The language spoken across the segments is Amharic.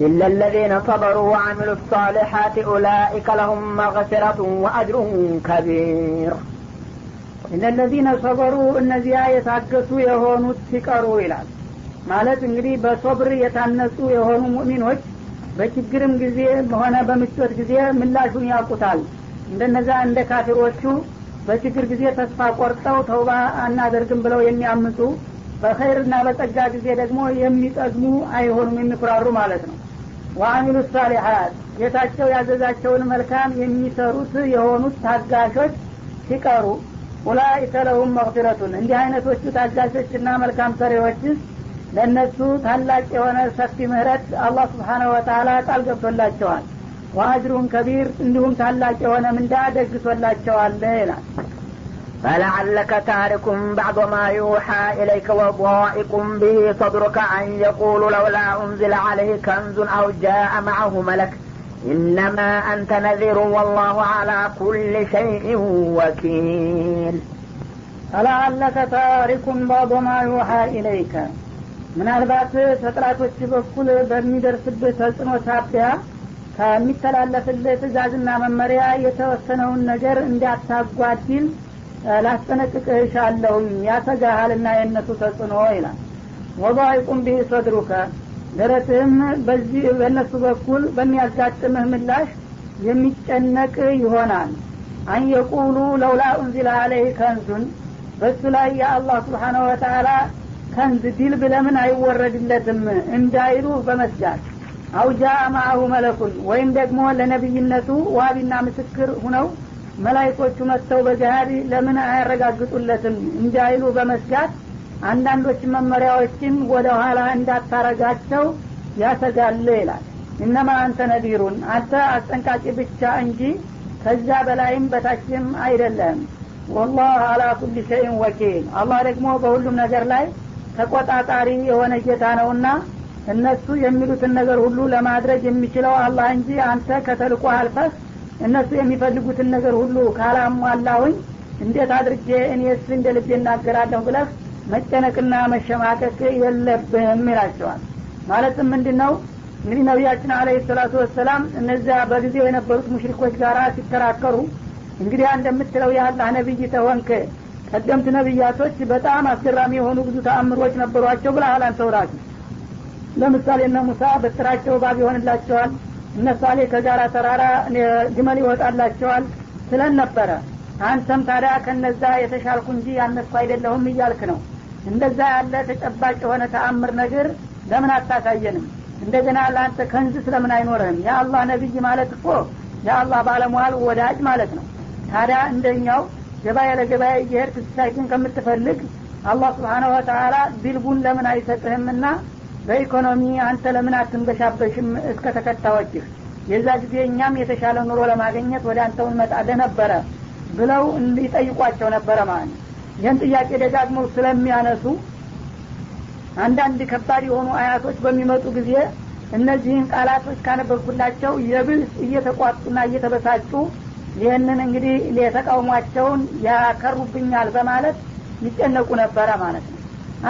إلا الذين صبروا وعملوا الصالحات أولئك لهم مغفرة وأجر كبير እነ ለዚነ ሰበሩ እነዚያ የታገሱ የሆኑት ሲቀሩ ይላል ማለት እንግዲህ በሶብር የታነጹ የሆኑ ሙእሚኖች በችግርም ጊዜ ሆነ በምቾት ጊዜ ምላሹን ያውቁታል እንደነዛ እንደ ካፊሮቹ በችግር ጊዜ ተስፋ ቆርጠው ተውባ አናደርግም ብለው የሚያምፁ በኸይርና በጸጋ ጊዜ ደግሞ የሚጠግሙ አይሆኑም የሚኩራሩ ማለት ነው ወአሚሉ ሳሊሓት ጌታቸው ያዘዛቸውን መልካም የሚሰሩት የሆኑት ታጋሾች ሲቀሩ ኡላኢከ ለሁም መግፊረቱን እንዲህ አይነቶቹ ታጋሾችና መልካም ሰሪዎች ለእነሱ ታላቅ የሆነ ሰፊ ምህረት አላህ ስብሓነሁ ወተላ ቃል ገብቶላቸዋል። ወአጅሩን ከቢር እንዲሁም ታላቅ የሆነ ምንዳ ደግሶላቸዋል ይላል فلعلك تارك بعض ما يوحى إليك وضائق به صدرك أن يقول لولا أنزل عليه كنز أو جاء معه ملك إنما أنت نذير والله على كل شيء وكيل فلعلك تارك بعض ما يوحى إليك ምናልባት ተጥላቶች በኩል በሚደርስብህ ተጽዕኖ ሳቢያ ከሚተላለፍልህ ትእዛዝና መመሪያ የተወሰነውን ነገር እንዳታጓድል ላስጠነቅቅህ እሻለሁኝ ያሰጋሃልና የእነሱ ተጽዕኖ ይላል። ወባይቁም ቢህ ሰድሩከ ደረትህም በዚህ በእነሱ በኩል በሚያጋጥምህ ምላሽ የሚጨነቅ ይሆናል። አንየቁሉ ለውላ ኡንዚላ አለይህ ከንዙን በሱ ላይ የአላህ ስብሓነሁ ወተአላ ከንዝ ዲልብ ለምን አይወረድለትም እንዳይሉ በመስጋት። አውጃ ማአሁ መለኩን ወይም ደግሞ ለነቢይነቱ ዋቢና ምስክር ሁነው መላይኮቹ መጥተው በገሃድ ለምን አያረጋግጡለትም? እንዳይሉ በመስጋት አንዳንዶች መመሪያዎችን ወደ ኋላ እንዳታረጋቸው ያሰጋል ይላል። እነማ አንተ ነዲሩን አንተ አስጠንቃቂ ብቻ እንጂ ከዛ በላይም በታችም አይደለም። ወላህ አላ ኩል ሸይን ወኪል። አላህ ደግሞ በሁሉም ነገር ላይ ተቆጣጣሪ የሆነ ጌታ ነውና እነሱ የሚሉትን ነገር ሁሉ ለማድረግ የሚችለው አላህ እንጂ አንተ ከተልቆ አልፈህ እነሱ የሚፈልጉትን ነገር ሁሉ ካላሟላሁኝ እንዴት አድርጌ እኔስ እንደ ልቤ እናገራለሁ ብለህ መጨነቅና መሸማቀቅ የለብህም ይላቸዋል። ማለትም ምንድን ነው እንግዲህ ነቢያችን አለ ሰላቱ ወሰላም እነዚያ በጊዜው የነበሩት ሙሽሪኮች ጋር ሲከራከሩ እንግዲህ እንደምትለው የአላህ ነቢይ ተሆንክ ቀደምት ነቢያቶች በጣም አስገራሚ የሆኑ ብዙ ተአምሮች ነበሯቸው ብለሃል አንተ ለምሳሌ እነ ሙሳ በትራቸው ባብ ይሆንላቸዋል እነ ሳሌ ከጋራ ተራራ ግመል ይወጣላቸዋል ስለን ነበረ። አንተም ታዲያ ከነዛ የተሻልኩ እንጂ ያነሱ አይደለሁም እያልክ ነው። እንደዛ ያለ ተጨባጭ የሆነ ተአምር ነገር ለምን አታሳየንም? እንደገና ለአንተ ከንዝ ስለምን አይኖርህም? የአላህ ነቢይ ማለት እኮ የአላህ ባለሟል ወዳጅ ማለት ነው። ታዲያ እንደኛው ገበያ ለገበያ እየሄድክ ስታይቱን ከምትፈልግ አላህ ስብሓነ ወተላ ቢልቡን ለምን አይሰጥህምና በኢኮኖሚ አንተ ለምን አትንበሻበሽም እስከ ተከታዮችህ? የዛ ጊዜ እኛም የተሻለ ኑሮ ለማግኘት ወደ አንተው እንመጣለህ ነበረ ብለው ይጠይቋቸው ነበረ ማለት ነው። ይህን ጥያቄ ደጋግመው ስለሚያነሱ አንዳንድ ከባድ የሆኑ አያቶች በሚመጡ ጊዜ እነዚህን ቃላቶች ካነበብኩላቸው የብስ እየተቋጡና እየተበሳጩ ይህንን እንግዲህ የተቃውሟቸውን ያከሩብኛል በማለት ይጨነቁ ነበረ ማለት ነው።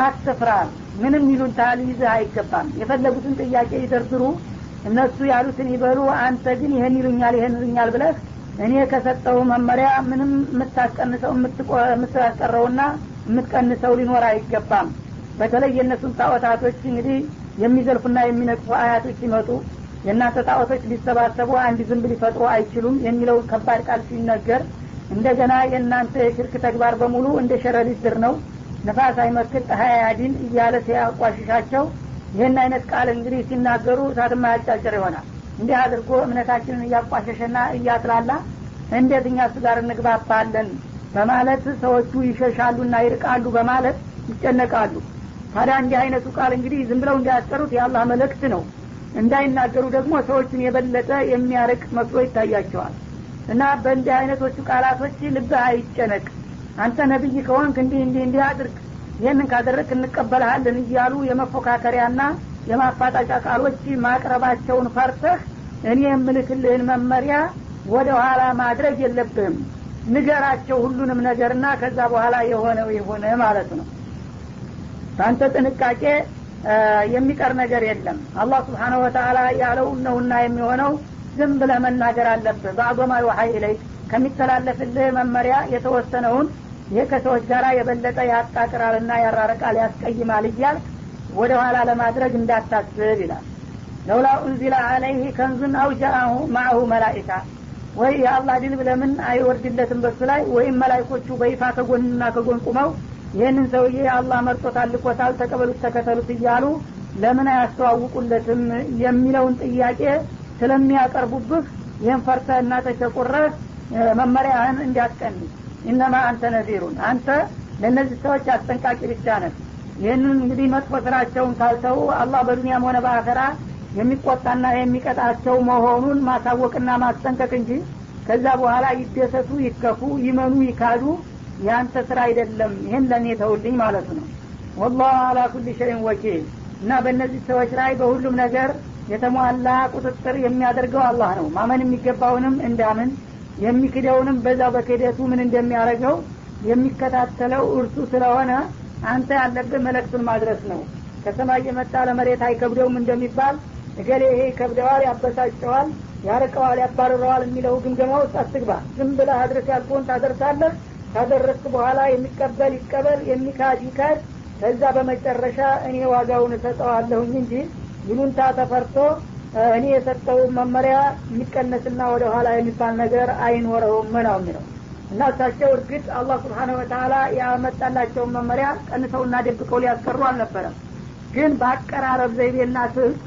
አትፍራ ምንም ይሉንታ ሊይዝህ አይገባም። የፈለጉትን ጥያቄ ይደርድሩ እነሱ ያሉትን ይበሉ አንተ ግን ይህን ይሉኛል ይህን ይሉኛል ብለህ እኔ ከሰጠው መመሪያ ምንም የምታስቀንሰው የምታስቀረውና የምትቀንሰው ሊኖር አይገባም። በተለይ የእነሱን ጣዖታቶች እንግዲህ የሚዘልፉና የሚነቅፉ አያቶች ሲመጡ የእናንተ ጣዖቶች ሊሰባሰቡ አንድ ዝንብ ሊፈጥሩ አይችሉም የሚለው ከባድ ቃል ሲነገር እንደገና የእናንተ የሽርክ ተግባር በሙሉ እንደ ሸረሪት ድር ነው ነፋስ አይመክት ፀሐይ አያዲን እያለ ሲያቋሽሻቸው ይህን አይነት ቃል እንግዲህ ሲናገሩ እሳትማ ያጫጭር ይሆናል። እንዲህ አድርጎ እምነታችንን እያቋሸሸና እያጥላላ እንዴት እኛ እሱ ጋር እንግባባለን በማለት ሰዎቹ ይሸሻሉና ይርቃሉ በማለት ይጨነቃሉ። ታዲያ እንዲህ አይነቱ ቃል እንግዲህ ዝም ብለው እንዳያስቀሩት የአላህ መልእክት ነው። እንዳይናገሩ ደግሞ ሰዎችን የበለጠ የሚያርቅ መስሎ ይታያቸዋል። እና በእንዲህ አይነቶቹ ቃላቶች ልብህ አይጨነቅ አንተ ነቢይ ከሆንክ እንዲህ እንዲህ እንዲህ አድርግ ይህንን ካደረግ እንቀበልሃለን እያሉ የመፎካከሪያና የማፋጣጫ ቃሎች ማቅረባቸውን ፈርተህ እኔ የምልክልህን መመሪያ ወደ ኋላ ማድረግ የለብህም። ንገራቸው ሁሉንም ነገርና ከዛ በኋላ የሆነው የሆነ ማለት ነው። በአንተ ጥንቃቄ የሚቀር ነገር የለም። አላህ ስብሓነሁ ወተአላ ያለው ነውና የሚሆነው ዝም ብለህ መናገር አለብህ። بعض ما يوحى إليك ከሚተላለፍልህ መመሪያ የተወሰነውን ይህ ከሰዎች ጋር የበለጠ ያቃቅራልና ያራርቃል ያስቀይማል እያልክ ወደ ኋላ ለማድረግ እንዳታስብ ይላል። لولا أنزل عليه كنز أو جاء معه ملك ወይ የአላህ ድል ለምን አይወርድለትም በሱ ላይ ወይም መላይኮቹ በይፋ ከጎንና ከጎን ቁመው ይህንን ሰውዬ አላህ መርጦታል ልኮታል ተቀበሉት ተከተሉት እያሉ ለምን አያስተዋውቁለትም የሚለውን ጥያቄ ስለሚያቀርቡብህ ይህን ፈርተህ እና ተሸቁረህ መመሪያህን እንዲያስቀንስ ኢነማ አንተ ነዚሩን አንተ ለእነዚህ ሰዎች አስጠንቃቂ ብቻ ነህ። ይህንን እንግዲህ መጥፎ ስራቸውን ካልተው አላህ በዱኒያም ሆነ በአኸራ የሚቆጣና የሚቀጣቸው መሆኑን ማሳወቅና ማስጠንቀቅ እንጂ ከዛ በኋላ ይደሰቱ ይከፉ ይመኑ ይካዱ የአንተ ስራ አይደለም። ይህን ለእኔ ተውልኝ ማለቱ ነው። ወላሁ አላ ኩል ሸይን ወኪል። እና በእነዚህ ሰዎች ላይ በሁሉም ነገር የተሟላ ቁጥጥር የሚያደርገው አላህ ነው። ማመን የሚገባውንም እንዳምን የሚክደውንም በዛው በክደቱ ምን እንደሚያደርገው የሚከታተለው እርሱ ስለሆነ አንተ ያለብህ መለክቱን ማድረስ ነው። ከሰማይ የመጣ ለመሬት አይከብደውም እንደሚባል እገሌ ይሄ ይከብደዋል ያበሳጨዋል ያርቀዋል ያባርረዋል የሚለው ግምገማ ውስጥ አትግባ። ዝም ብለህ አድረስ ያልኩን ታደርሳለህ። ካደረስክ በኋላ የሚቀበል ይቀበል የሚካድ ይካድ። ከዛ በመጨረሻ እኔ ዋጋውን እሰጠዋለሁኝ እንጂ ይሉንታ ተፈርቶ እኔ የሰጠውን መመሪያ የሚቀነስና ወደ ኋላ የሚባል ነገር አይኖረውም ነው የሚለው። እና እሳቸው እርግጥ አላህ ስብሓነሁ ወተላ ያመጣላቸውን መመሪያ ቀንሰውና ደብቀው ሊያስቀሩ አልነበረም። ግን በአቀራረብ ዘይቤና ስልት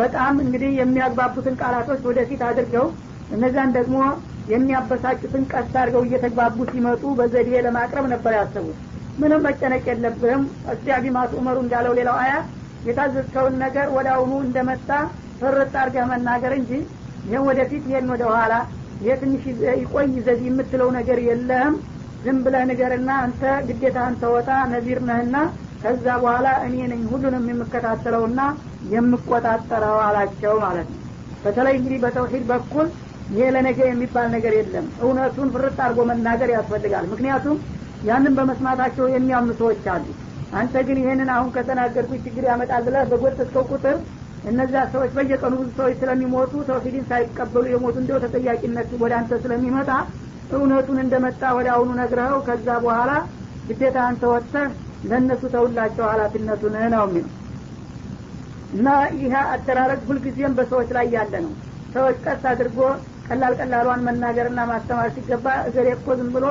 በጣም እንግዲህ የሚያግባቡትን ቃላቶች ወደፊት አድርገው እነዛን ደግሞ የሚያበሳጩትን ቀስ አድርገው እየተግባቡ ሲመጡ በዘዴ ለማቅረብ ነበር ያሰቡት። ምንም መጨነቅ የለብህም። እስቲያቢ ማቱ ኡመሩ እንዳለው ሌላው አያት የታዘዝከውን ነገር ወደ አሁኑ እንደመጣ ፍርጥ አድርገህ መናገር እንጂ ይህን ወደፊት ይሄን ወደ ኋላ ትንሽ ይቆይ ዘዴ የምትለው ነገር የለህም። ዝም ብለህ ንገርና አንተ ግዴታህን ተወጣ ነዚር ነህና ከዛ በኋላ እኔ ነኝ ሁሉንም የምከታተለውና የምቆጣጠረው አላቸው ማለት ነው። በተለይ እንግዲህ በተውሂድ በኩል ይሄ ለነገ የሚባል ነገር የለም። እውነቱን ፍርጥ አድርጎ መናገር ያስፈልጋል። ምክንያቱም ያንን በመስማታቸው የሚያምኑ ሰዎች አሉ። አንተ ግን ይህንን አሁን ከተናገርኩ ችግር ያመጣል ብለህ በጎተትከው ቁጥር እነዚያ ሰዎች በየቀኑ ብዙ ሰዎች ስለሚሞቱ ተውሂድን ሳይቀበሉ የሞቱ እንደው ተጠያቂነት ወደ አንተ ስለሚመጣ እውነቱን እንደመጣ ወደ አሁኑ ነግረኸው ከዛ በኋላ ግዴታ አንተ ወጥተህ ለእነሱ ተውላቸው ሀላፊነቱን ነው የሚለው። እና ይህ አደራረግ ሁልጊዜም በሰዎች ላይ ያለ ነው። ሰዎች ቀስ አድርጎ ቀላል ቀላሏን መናገርና ማስተማር ሲገባ እገሌ እኮ ዝም ብሎ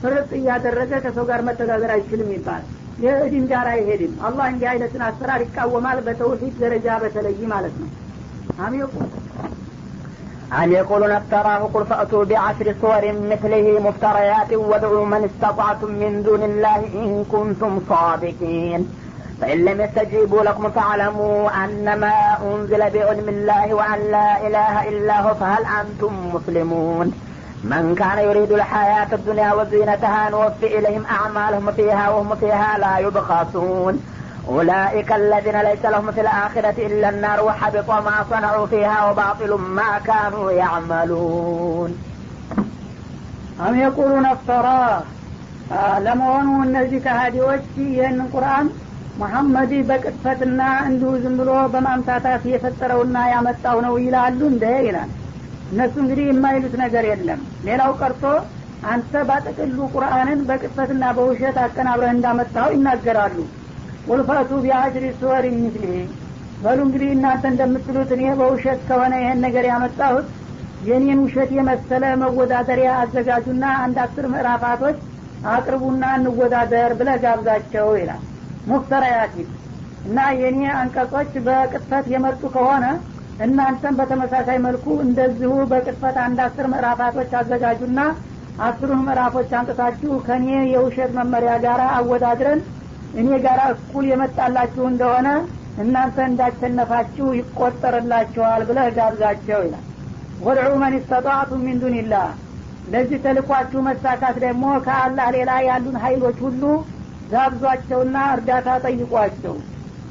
ፍርጥ እያደረገ ከሰው ጋር መተዳደር አይችልም ይባል የእድን ጋር አይሄድም አላህ እንዲህ አይነትን አሰራር ይቃወማል በተውሂድ ደረጃ በተለይ ማለት ነው አሚቁ أم يقولون افتراه قل فأتوا بعشر صور مثله مفتريات وادعوا من استطعتم من دون الله إن كنتم صادقين فإن لم يستجيبوا لكم فاعلموا أنما أنزل بعلم الله وأن لا إله إلا هو فهل أنتم مسلمون من كان يريد الحياة الدنيا وزينتها نوفي إليهم أعمالهم فيها وهم فيها لا يبخسون أولئك الذين ليس لهم في الآخرة إلا النار وحبط ما صنعوا فيها وباطل ما كانوا يعملون አም የቁሉን አፍተራ ለመሆኑ እነዚህ ከሃዲዎች ይህንን ቁርአን መሐመድ በቅጥፈትና እንዲሁ ዝም ብሎ በማምታታት የፈጠረውና ያመጣው ነው ይላሉ እንደ ይላል እነሱ እንግዲህ የማይሉት ነገር የለም። ሌላው ቀርቶ አንተ ባጠቅሉ ቁርአንን በቅጥፈትና በውሸት አቀናብረህ እንዳመጣው ይናገራሉ። ቁልፈቱ ቢአሽሪ ሱወር ሚስሊህ በሉ እንግዲህ እናንተ እንደምትሉት እኔ በውሸት ከሆነ ይሄን ነገር ያመጣሁት የኔን ውሸት የመሰለ መወዳደሪያ አዘጋጁና አንድ አስር ምዕራፋቶች አቅርቡና እንወዳደር ብለ ጋብዛቸው ይላል። ሙፍተራያቲን እና የኔ አንቀጾች በቅጥፈት የመጡ ከሆነ እናንተም በተመሳሳይ መልኩ እንደዚሁ በቅጥፈት አንድ አስር ምዕራፋቶች አዘጋጁና አስሩን ምዕራፎች አንጥታችሁ ከእኔ የውሸት መመሪያ ጋር አወዳድረን እኔ ጋር እኩል የመጣላችሁ እንደሆነ እናንተ እንዳሸነፋችሁ ይቆጠርላችኋል ብለህ ጋብዛቸው ይላል። ወድዑ መን ስተጣቱ ሚን ዱንላህ ለዚህ ተልኳችሁ መሳካት ደግሞ ከአላህ ሌላ ያሉን ሀይሎች ሁሉ ጋብዟቸውና እርዳታ ጠይቋቸው።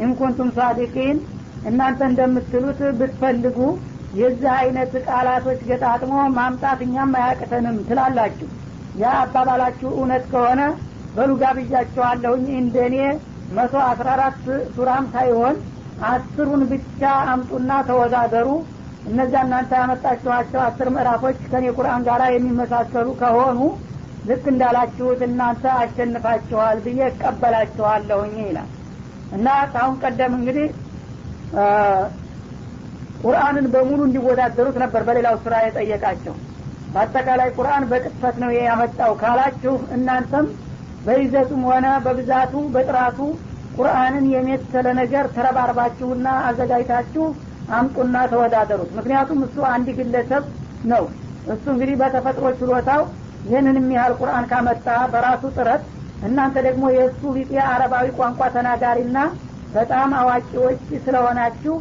ኢንኩንቱም ሳዲቂን እናንተ እንደምትሉት ብትፈልጉ የዚህ አይነት ቃላቶች ገጣጥሞ ማምጣት እኛም አያቅተንም ትላላችሁ። ያ አባባላችሁ እውነት ከሆነ በሉ ጋብዣችኋለሁኝ እንደኔ መቶ አስራ አራት ሱራም ሳይሆን አስሩን ብቻ አምጡና ተወዳደሩ እነዚያ እናንተ ያመጣችኋቸው አስር ምዕራፎች ከኔ ቁርአን ጋር የሚመሳሰሉ ከሆኑ ልክ እንዳላችሁት እናንተ አሸንፋችኋል ብዬ እቀበላችኋለሁኝ ይላል። እና ከአሁን ቀደም እንግዲህ ቁርአንን በሙሉ እንዲወዳደሩት ነበር በሌላው ስራ የጠየቃቸው። በአጠቃላይ ቁርአን በቅጥፈት ነው ያመጣው ካላችሁ እናንተም በይዘቱም ሆነ በብዛቱ በጥራቱ ቁርአንን የመሰለ ነገር ተረባርባችሁና አዘጋጅታችሁ አምጡና ተወዳደሩት። ምክንያቱም እሱ አንድ ግለሰብ ነው። እሱ እንግዲህ በተፈጥሮ ችሎታው ይህንን የሚያህል ቁርአን ካመጣ በራሱ ጥረት እናንተ ደግሞ የእሱ ቢጤ አረባዊ ቋንቋ ተናጋሪና በጣም አዋቂዎች ስለሆናችሁ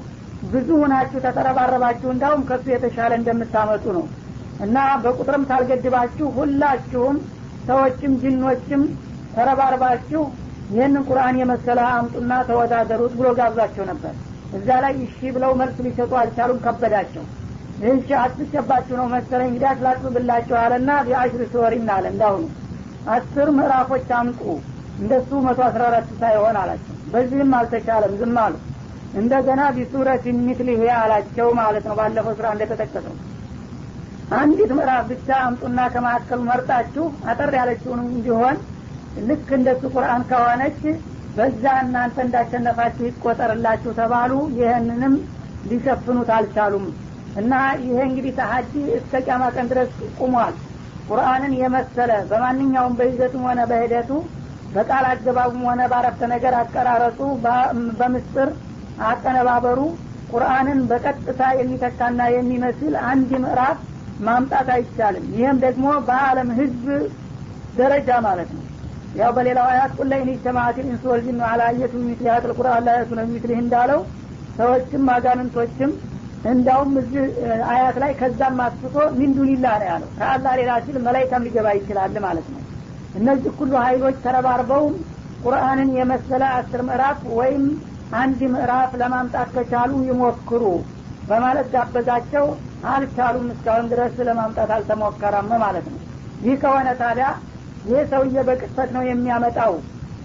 ብዙ ሁናችሁ ተተረባረባችሁ እንዳውም ከሱ የተሻለ እንደምታመጡ ነው። እና በቁጥርም ታልገድባችሁ ሁላችሁም ሰዎችም ጅኖችም ተረባርባችሁ ይህንን ቁርአን የመሰለ አምጡና ተወዳደሩት ብሎ ጋብዛቸው ነበር። እዛ ላይ እሺ ብለው መልስ ሊሰጡ አልቻሉም ከበዳቸው። ይህች አትሸባችሁ ነው መሰለኝ እንግዲህ አስላጥብላችሁ አለና ቢአሽር ስወሪን አለ እንዳሁኑ። አስር ምዕራፎች አምጡ እንደሱ መቶ አስራ አራት ሳይሆን አላቸው በዚህም አልተቻለም ዝም አሉ። እንደገና ቢሱረት ሚትሊህ አላቸው ማለት ነው ባለፈው ስራ እንደተጠቀሰው። አንዲት ምዕራፍ ብቻ አምጡና ከመካከሉ መርጣችሁ አጠር ያለችውንም እንዲሆን ልክ እንደሱ ቁርአን ከሆነች በዛ እናንተ እንዳሸነፋችሁ ይቆጠርላችሁ ተባሉ። ይህንንም ሊሸፍኑት አልቻሉም። እና ይሄ እንግዲህ ተሀዲ እስከ ቀን ድረስ ቁሟል። ቁርአንን የመሰለ በማንኛውም በይዘቱም ሆነ በሂደቱ በቃል አገባቡም ሆነ ባረፍተ ነገር አቀራረጹ በምስጢር አቀነባበሩ ቁርአንን በቀጥታ የሚተካና የሚመስል አንድ ምዕራፍ ማምጣት አይቻልም። ይህም ደግሞ በአለም ህዝብ ደረጃ ማለት ነው። ያው በሌላው አያት قل لئن اجتمعت الإنس والجن على أن يأتوا بمثل هذا القرآن لا يأتون بمثله እንዳለው ሰዎችም አጋንንቶችም እንዳውም እዚህ አያት ላይ ከዛም አስፍቶ من دون الله ነው ያለው። ከአላህ ሌላ ሲል መላይካም ሊገባ ይችላል ማለት ነው እነዚህ ሁሉ ሀይሎች ተረባርበውም ቁርአንን የመሰለ አስር ምዕራፍ ወይም አንድ ምዕራፍ ለማምጣት ከቻሉ ይሞክሩ በማለት ጋበዛቸው አልቻሉም እስካሁን ድረስ ለማምጣት አልተሞከረም ማለት ነው። ይህ ከሆነ ታዲያ ይህ ሰውዬ በቅጥፈት ነው የሚያመጣው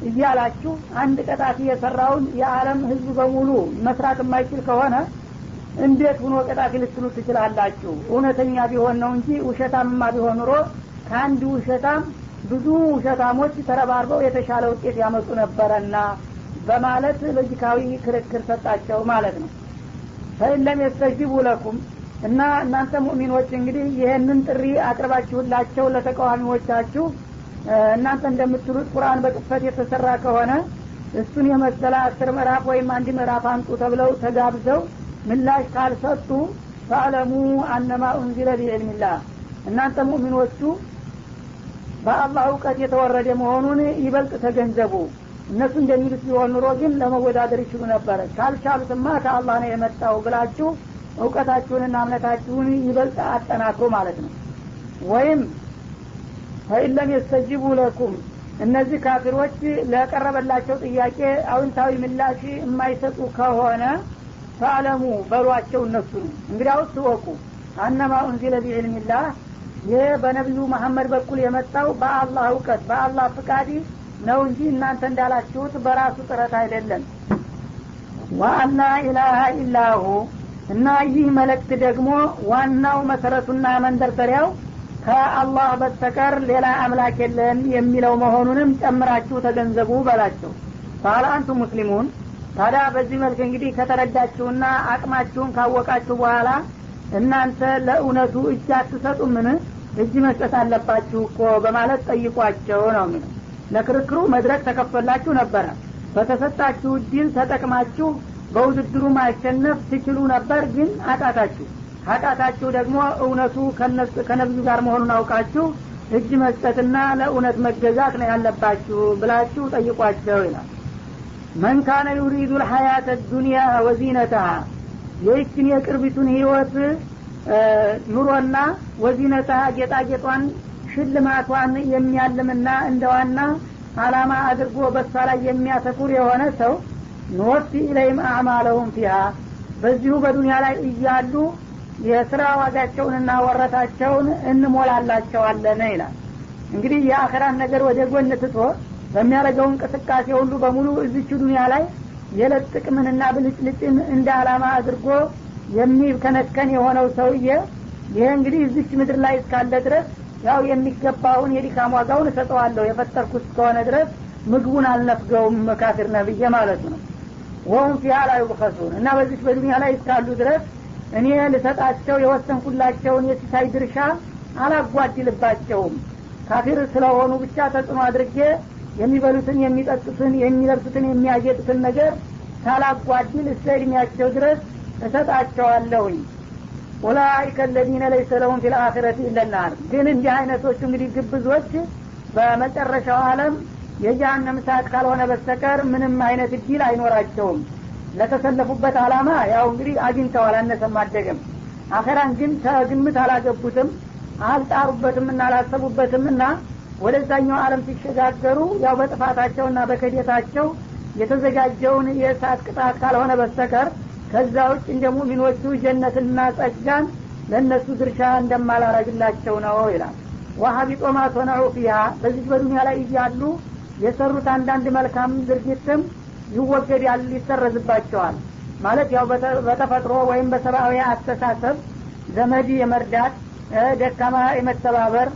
እያላችሁ አንድ ቀጣፊ የሰራውን የዓለም ህዝብ በሙሉ መስራት የማይችል ከሆነ እንዴት ሁኖ ቀጣፊ ልትሉ ትችላላችሁ? እውነተኛ ቢሆን ነው እንጂ ውሸታምማ ቢሆን ኑሮ ከአንድ ውሸታም ብዙ ውሸታሞች ተረባርበው የተሻለ ውጤት ያመጡ ነበረና በማለት ሎጂካዊ ክርክር ሰጣቸው ማለት ነው። ፈኢለም የስተጅቡ ለኩም እና እናንተ ሙእሚኖች እንግዲህ ይህንን ጥሪ አቅርባችሁላቸው ለተቃዋሚዎቻችሁ እናንተ እንደምትሉት ቁርአን በቅፈት የተሰራ ከሆነ እሱን የመሰለ አስር ምዕራፍ ወይም አንድ ምዕራፍ አንጡ ተብለው ተጋብዘው ምላሽ ካልሰጡ ፈአለሙ አነማ ኡንዚለ ቢዕልሚላህ። እናንተ ሙእሚኖቹ በአላህ እውቀት የተወረደ መሆኑን ይበልጥ ተገንዘቡ። እነሱ እንደሚሉት ቢሆን ኑሮ ግን ለመወዳደር ይችሉ ነበረ ካልቻሉትማ ከአላህ ነው የመጣው ብላችሁ እውቀታችሁንና እምነታችሁን ይበልጥ አጠናክሩ ማለት ነው። ወይም ፈኢለም የስተጅቡ ለኩም እነዚህ ካፊሮች ለቀረበላቸው ጥያቄ አውንታዊ ምላሽ የማይሰጡ ከሆነ ፈአለሙ በሏቸው እነሱ ነው። እንግዲያውስ ወቁ አነማ ኡንዚለ ቢዕልሚላህ ይህ በነቢዩ መሐመድ በኩል የመጣው በአላህ እውቀት በአላህ ፍቃድ ነው እንጂ እናንተ እንዳላችሁት በራሱ ጥረት አይደለም። ዋአና ኢላሃ ኢላሁ እና ይህ መልእክት ደግሞ ዋናው መሰረቱና መንደርደሪያው ከአላህ በስተቀር ሌላ አምላክ የለም የሚለው መሆኑንም ጨምራችሁ ተገንዘቡ በላቸው። ባለ አንቱ ሙስሊሙን። ታዲያ በዚህ መልክ እንግዲህ ከተረዳችሁና አቅማችሁን ካወቃችሁ በኋላ እናንተ ለእውነቱ እጅ አትሰጡምን? እጅ መስጠት አለባችሁ እኮ በማለት ጠይቋቸው ነው የሚለው። ለክርክሩ መድረክ ተከፈላችሁ ነበረ። በተሰጣችሁ እድል ተጠቅማችሁ በውድድሩ ማሸነፍ ትችሉ ነበር ግን አቃታችሁ። ካቃታችሁ ደግሞ እውነቱ ከነብዩ ጋር መሆኑን አውቃችሁ እጅ መስጠትና ለእውነት መገዛት ነው ያለባችሁ ብላችሁ ጠይቋቸው ይላል። መን ካነ ዩሪዱ ልሐያት ዱኒያ ወዚነተሃ ይህችን የቅርቢቱን ህይወት ኑሮና ወዚነተሃ ጌጣጌጧን ሽልማቷን የሚያልምና እንደ ዋና አላማ አድርጎ በሷ ላይ የሚያተኩር የሆነ ሰው ንወፊ ኢለይም አዕማለሁም ፊሃ። በዚሁ በዱንያ ላይ እያሉ የስራ ዋጋቸውንና ወረታቸውን እንሞላላቸዋለን ይላል። እንግዲህ የአኸራን ነገር ወደ ጎን ትቶ በሚያደርገው እንቅስቃሴ ሁሉ በሙሉ እዚች ዱኒያ ላይ የዕለት ጥቅምንና ብልጭልጭን እንደ አላማ አድርጎ የሚከነከን የሆነው ሰውዬ ይሄ እንግዲህ እዚች ምድር ላይ እስካለ ድረስ ያው የሚገባውን የዲካም ዋጋውን እሰጠዋለሁ። የፈጠርኩት እስከሆነ ድረስ ምግቡን አልነፍገውም ካፊር ነብዬ ማለት ነው። وهم فيها لا يبخسون እና በዚች በዱኒያ ላይ እስካሉ ድረስ እኔ ልሰጣቸው የወሰንኩላቸውን የሲሳይ ድርሻ አላጓድልባቸውም። ካፊር ስለሆኑ ብቻ ተጽዕኖ አድርጌ የሚበሉትን የሚጠጡትን የሚለብሱትን የሚያጌጡትን ነገር ሳላጓድል እስከ እድሜያቸው ድረስ እሰጣቸዋለሁኝ። أولئك الذين ليس لهم في الآخرة إلا النار ግን እንዲህ አይነቶቹ እንግዲህ ግብዞች በመጨረሻው አለም የጀሀነም እሳት ካልሆነ በስተቀር ምንም አይነት እድል አይኖራቸውም። ለተሰለፉበት አላማ ያው እንግዲህ አግኝተዋል አነሰም አደገም። አኸራን ግን ከግምት አላገቡትም አልጣሩበትም እና አላሰቡበትም እና ወደዛኛው አለም ሲሸጋገሩ ያው በጥፋታቸውና በክህደታቸው የተዘጋጀውን የእሳት ቅጣት ካልሆነ በስተቀር ከዛ ውጭ እንደ ሙሚኖቹ ጀነትና ጸጋን ለእነሱ ድርሻ እንደማላረግላቸው ነው ይላል። ወሀቢጦ ማቶነዑ ፊሃ በዚህ በዱኒያ ላይ እያሉ የሰሩት አንዳንድ መልካም ድርጊትም ይወገዳል ይሰረዝባቸዋል። ማለት ያው በተፈጥሮ ወይም በሰብአዊ አስተሳሰብ ዘመድ የመርዳት ደካማ የመተባበር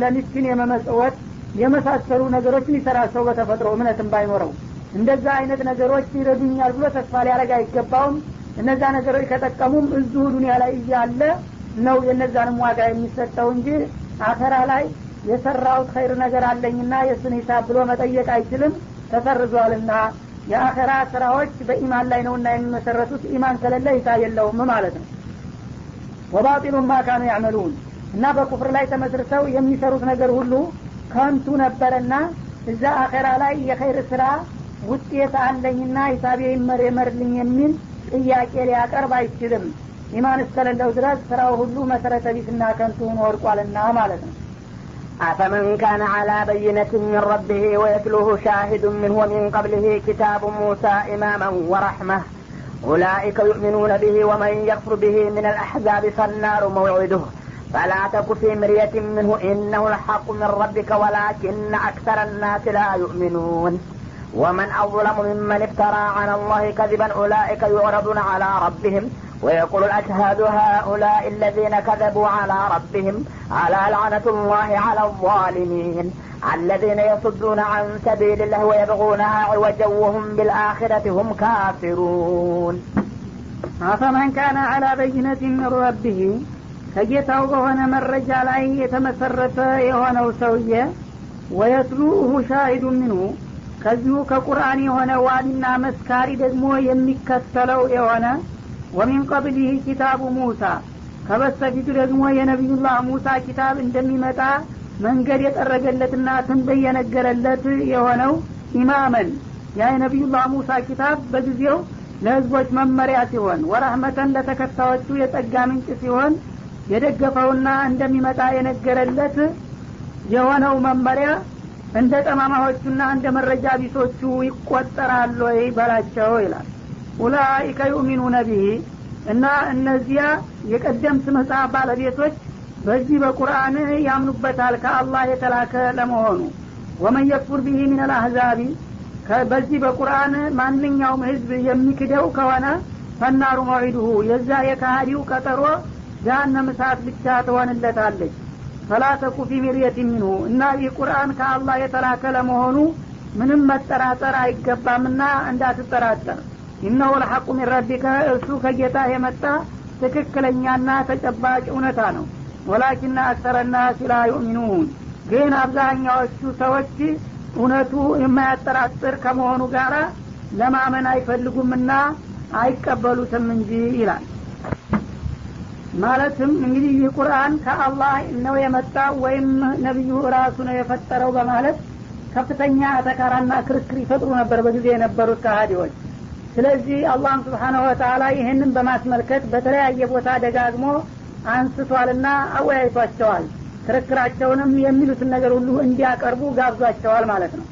ለሚስኪን የመመጽወት የመሳሰሉ ነገሮችን ይሰራል ሰው በተፈጥሮ እምነትም ባይኖረው። እንደዛ አይነት ነገሮች ይረዱኛል ብሎ ተስፋ ሊያደረግ አይገባውም። እነዛ ነገሮች ከጠቀሙም እዚሁ ዱኒያ ላይ እያለ ነው የነዛንም ዋጋ የሚሰጠው እንጂ አኸራ ላይ የሰራውት ኸይር ነገር አለኝና የእሱን ሂሳብ ብሎ መጠየቅ አይችልም። ተሰርዟልና የአኸራ ስራዎች በኢማን ላይ ነውና የሚመሰረቱት። ኢማን ከሌለ ሂሳብ የለውም ማለት ነው። ወባጢሉን ማ ካኑ ያዕመሉን እና በኩፍር ላይ ተመስርተው የሚሰሩት ነገር ሁሉ ከንቱ ነበረና እዛ አኸራ ላይ የኸይር ስራ ውጤት አለኝና ሂሳቤ ይመር የመርልኝ የሚል ጥያቄ ሊያቀርብ አይችልም ኢማን እስከሌለው ድረስ ስራው ሁሉ መሰረተ ቢስና ከንቱ ሆኖ ወድቋልና ማለት ነው أفمن كان على بينة من ربه ويتلوه شاهد منه ومن قبله كتاب موسى إماما ورحمة أولئك يؤمنون به ومن يكفر به من الأحزاب فالنار موعده فلا تك في مرية منه إنه الحق من ربك ولكن أكثر الناس لا يؤمنون. ومن أظلم ممن افترى على الله كذبا أولئك يعرضون على ربهم ويقول الأشهاد هؤلاء الذين كذبوا على ربهم على لعنة الله على الظالمين. الذين يصدون عن سبيل الله ويبغونها عوجا وهم بالآخرة هم كافرون. أفمن كان على بينة من ربه ከጌታው በሆነ መረጃ ላይ የተመሰረተ የሆነው ሰውዬ ወየትሉሁ ሻሂዱ ምንሁ ከዚሁ ከቁርአን የሆነ ዋሊና መስካሪ ደግሞ የሚከተለው የሆነ ወሚን ቀብሊህ ኪታቡ ሙሳ ከበስተፊቱ ደግሞ የነቢዩላህ ሙሳ ኪታብ እንደሚመጣ መንገድ የጠረገለትና ትንበይ የነገረለት የሆነው ኢማመን። ያ የነቢዩላህ ሙሳ ኪታብ በጊዜው ለህዝቦች መመሪያ ሲሆን ወረህመተን ለተከታዮቹ የጸጋ ምንጭ ሲሆን የደገፈውና እንደሚመጣ የነገረለት የሆነው መመሪያ እንደ ጠማማዎቹና እንደ መረጃ ቢሶቹ ይቆጠራሉ ወይ በላቸው ይላል። ኡላይከ ዩእሚኑነ ቢሂ እና እነዚያ የቀደምት መጽሐፍ ባለቤቶች በዚህ በቁርአን ያምኑበታል ከአላህ የተላከ ለመሆኑ። ወመን የክፉር ቢሂ ምን አልአህዛቢ በዚህ በቁርአን ማንኛውም ህዝብ የሚክደው ከሆነ ፈናሩ መዒዱሁ የዛ የካሃዲው ቀጠሮ ጃሃንም እሳት ብቻ ትሆንለታለች። ፈላ ተኩ ፊ ሚርየት ሚንሁ እና ይህ ቁርአን ከአላህ የተላከ ለመሆኑ ምንም መጠራጠር አይገባምና እንዳትጠራጠር። ኢነሁ ለሐቁ ሚን ረቢከ እርሱ ከጌታ የመጣ ትክክለኛና ተጨባጭ እውነታ ነው። ወላኪና አክሰረና ሲላ ዩእሚኑን። ግን አብዛኛዎቹ ሰዎች እውነቱ የማያጠራጥር ከመሆኑ ጋር ለማመን አይፈልጉምና አይቀበሉትም እንጂ ይላል ማለትም እንግዲህ ይህ ቁርአን ከአላህ ነው የመጣ ወይም ነቢዩ ራሱ ነው የፈጠረው በማለት ከፍተኛ አተካራና ክርክር ይፈጥሩ ነበር በጊዜ የነበሩት ከሃዲዎች። ስለዚህ አላህም ስብሓናሁ ወተላ ይህንን በማስመልከት በተለያየ ቦታ ደጋግሞ አንስቷልና አወያይቷቸዋል። ክርክራቸውንም የሚሉትን ነገር ሁሉ እንዲያቀርቡ ጋብዟቸዋል ማለት ነው።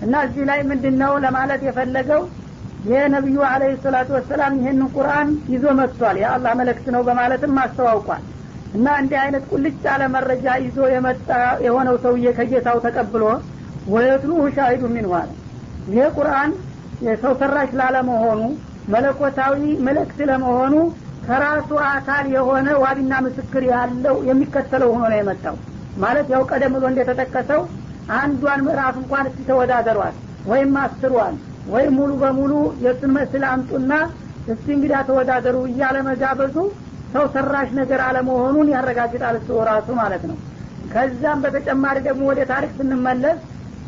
እና እዚህ ላይ ምንድን ነው ለማለት የፈለገው የነቢዩ አለህ ሰላቱ ወሰላም ይህንን ቁርአን ይዞ መጥቷል። የአላህ መለክት ነው በማለትም አስተዋውቋል። እና እንዲህ አይነት ቁልጭ ያለ መረጃ ይዞ የመጣ የሆነው ሰውዬ ከጌታው ተቀብሎ ወየትሉሁ ሻሂዱ አለ ይሄ ቁርአን የሰው ሰራሽ ላለመሆኑ መለኮታዊ መልእክት ለመሆኑ ከራሱ አካል የሆነ ዋቢና ምስክር ያለው የሚከተለው ሆኖ ነው የመጣው። ማለት ያው ቀደም ብሎ እንደተጠቀሰው አንዷን ምዕራፍ እንኳን እስቲ ተወዳደሯል ወይም አስሯል ወይም ሙሉ በሙሉ የእሱን መስል አምጡና እስቲ እንግዳ ተወዳደሩ እያለ መጋበዙ ሰው ሰራሽ ነገር አለመሆኑን ያረጋግጣል እሱ ራሱ ማለት ነው። ከዛም በተጨማሪ ደግሞ ወደ ታሪክ ስንመለስ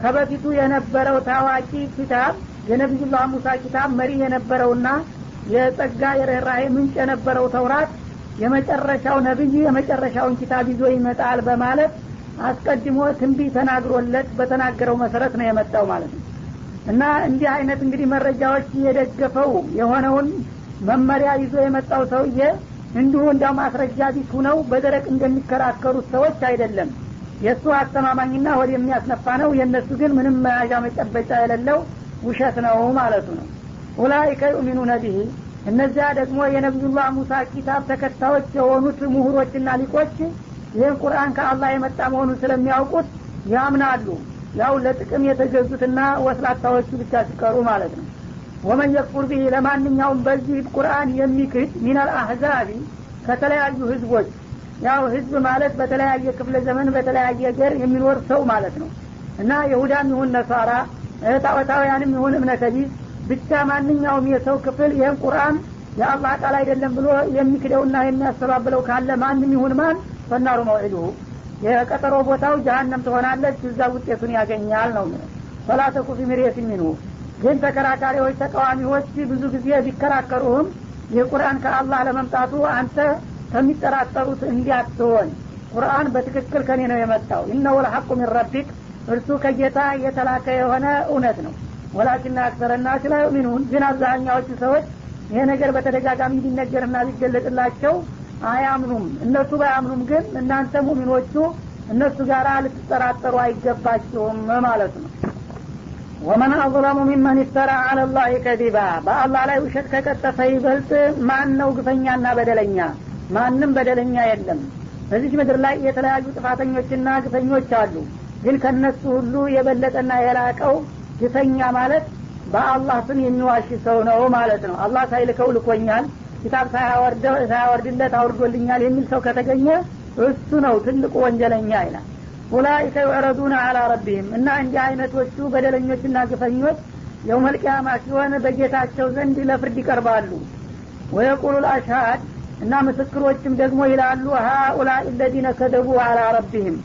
ከበፊቱ የነበረው ታዋቂ ኪታብ የነቢዩላህ ሙሳ ኪታብ መሪ የነበረውና የጸጋ የርኅራሄ ምንጭ የነበረው ተውራት የመጨረሻው ነቢይ የመጨረሻውን ኪታብ ይዞ ይመጣል በማለት አስቀድሞ ትንቢ ተናግሮለት በተናገረው መሰረት ነው የመጣው ማለት ነው እና እንዲህ አይነት እንግዲህ መረጃዎች የደገፈው የሆነውን መመሪያ ይዞ የመጣው ሰውዬ እንዲሁ እንዳው ማስረጃ ቢስ ሁነው በደረቅ እንደሚከራከሩት ሰዎች አይደለም። የእሱ አስተማማኝና ወደ የሚያስነፋ ነው። የእነሱ ግን ምንም መያዣ መጨበጫ የሌለው ውሸት ነው ማለቱ ነው። ኡላይከ ዩሚኑነ ቢሂ። እነዚያ ደግሞ የነቢዩላህ ሙሳ ኪታብ ተከታዮች የሆኑት ምሁሮችና ሊቆች ይህን ቁርአን ከአላህ የመጣ መሆኑን ስለሚያውቁት ያምናሉ ያው ለጥቅም የተገዙትና ወስላታዎቹ ብቻ ሲቀሩ ማለት ነው። ወመን የክፉር ቢሂ ለማንኛውም በዚህ ቁርአን የሚክድ ሚናል አህዛቢ ከተለያዩ ህዝቦች። ያው ህዝብ ማለት በተለያየ ክፍለ ዘመን በተለያየ ገር የሚኖር ሰው ማለት ነው። እና ይሁዳም ይሁን ነሳራ ጣዖታውያንም ይሁን እምነተ ቢስ ብቻ ማንኛውም የሰው ክፍል ይህን ቁርአን የአላህ ቃል አይደለም ብሎ የሚክደውና የሚያስተባብለው ካለ ማንም ይሁን ማን? ፈናሩ መውዒዱሁ የቀጠሮ ቦታው ጀሀነም ትሆናለች እዛ ውጤቱን ያገኛል ነው ፈላተኩ ፊ ሚርየት ሚንሁ ግን ተከራካሪዎች ተቃዋሚዎች ብዙ ጊዜ ቢከራከሩህም ይህ ቁርአን ከአላህ ለመምጣቱ አንተ ከሚጠራጠሩት እንዲያትሆን። ቁርአን በትክክል ከኔ ነው የመጣው። إنه الحق من ربك እርሱ ከጌታ የተላከ የሆነ እውነት ነው። ولكن أكثر الناس لا يؤمنون ግን አብዛኛዎቹ ሰዎች ይሄ ነገር በተደጋጋሚ ሊነገርና ሊገለጥላቸው አያምኑም። እነሱ ባያምኑም ግን እናንተ ሙሚኖቹ እነሱ ጋር ልትጠራጠሩ አይገባችሁም ማለት ነው። ومن أظلم ممن افترى على الله كذبا በአላህ ላይ ውሸት ከቀጠፈ ይበልጥ ማን ነው ግፈኛና በደለኛ? ማንም በደለኛ የለም። በዚች ምድር ላይ የተለያዩ ጥፋተኞችና ግፈኞች አሉ። ግን ከነሱ ሁሉ የበለጠና የላቀው ግፈኛ ማለት በአላህ ስም የሚዋሽ ሰው ነው ማለት ነው። አላህ ሳይልከው ልኮኛል ኪታብ ሳያወርድለት አውርዶልኛል የሚል ሰው ከተገኘ እሱ ነው ትልቁ ወንጀለኛ ይላል ኡላይከ ዩዕረዱነ አላ ረቢህም እና እንዲህ አይነቶቹ በደለኞችና ግፈኞች የውመልቅያማ ሲሆን በጌታቸው ዘንድ ለፍርድ ይቀርባሉ። ወየቁሉ ልአሽሃድ እና ምስክሮችም ደግሞ ይላሉ ሀኡላ ለዚነ ከደቡ አላ ረቢህም።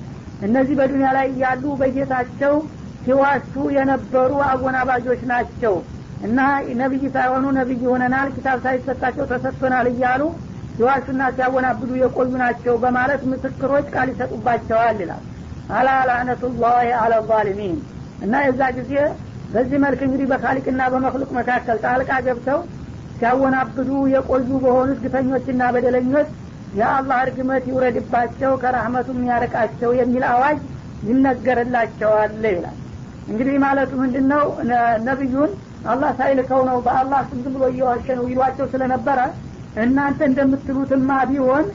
እነዚህ በዱኒያ ላይ ያሉ በጌታቸው ሲዋሹ የነበሩ አጎናባጆች ናቸው እና ነቢይ ሳይሆኑ ነቢይ ሆነናል ኪታብ ሳይሰጣቸው ተሰጥቶናል እያሉ ሲዋሹና ሲያወናብዱ የቆዩ ናቸው በማለት ምስክሮች ቃል ይሰጡባቸዋል ይላል። አላ ላዕነቱላህ አላ ዛሊሚን። እና የዛ ጊዜ በዚህ መልክ እንግዲህ በካሊቅና በመክሉቅ መካከል ጣልቃ ገብተው ሲያወናብዱ የቆዩ በሆኑት ግፈኞችና በደለኞች የአላህ እርግመት ይውረድባቸው ከራህመቱ የሚያርቃቸው የሚል አዋጅ ይነገርላቸዋል ይላል እንግዲህ ማለቱ ምንድን ነው ነቢዩን አላህ ሳይልከው ነው በአላህ ስም ብሎ እየዋሸ ነው ይሏቸው ስለነበረ እናንተ እንደምትሉትማ ቢሆን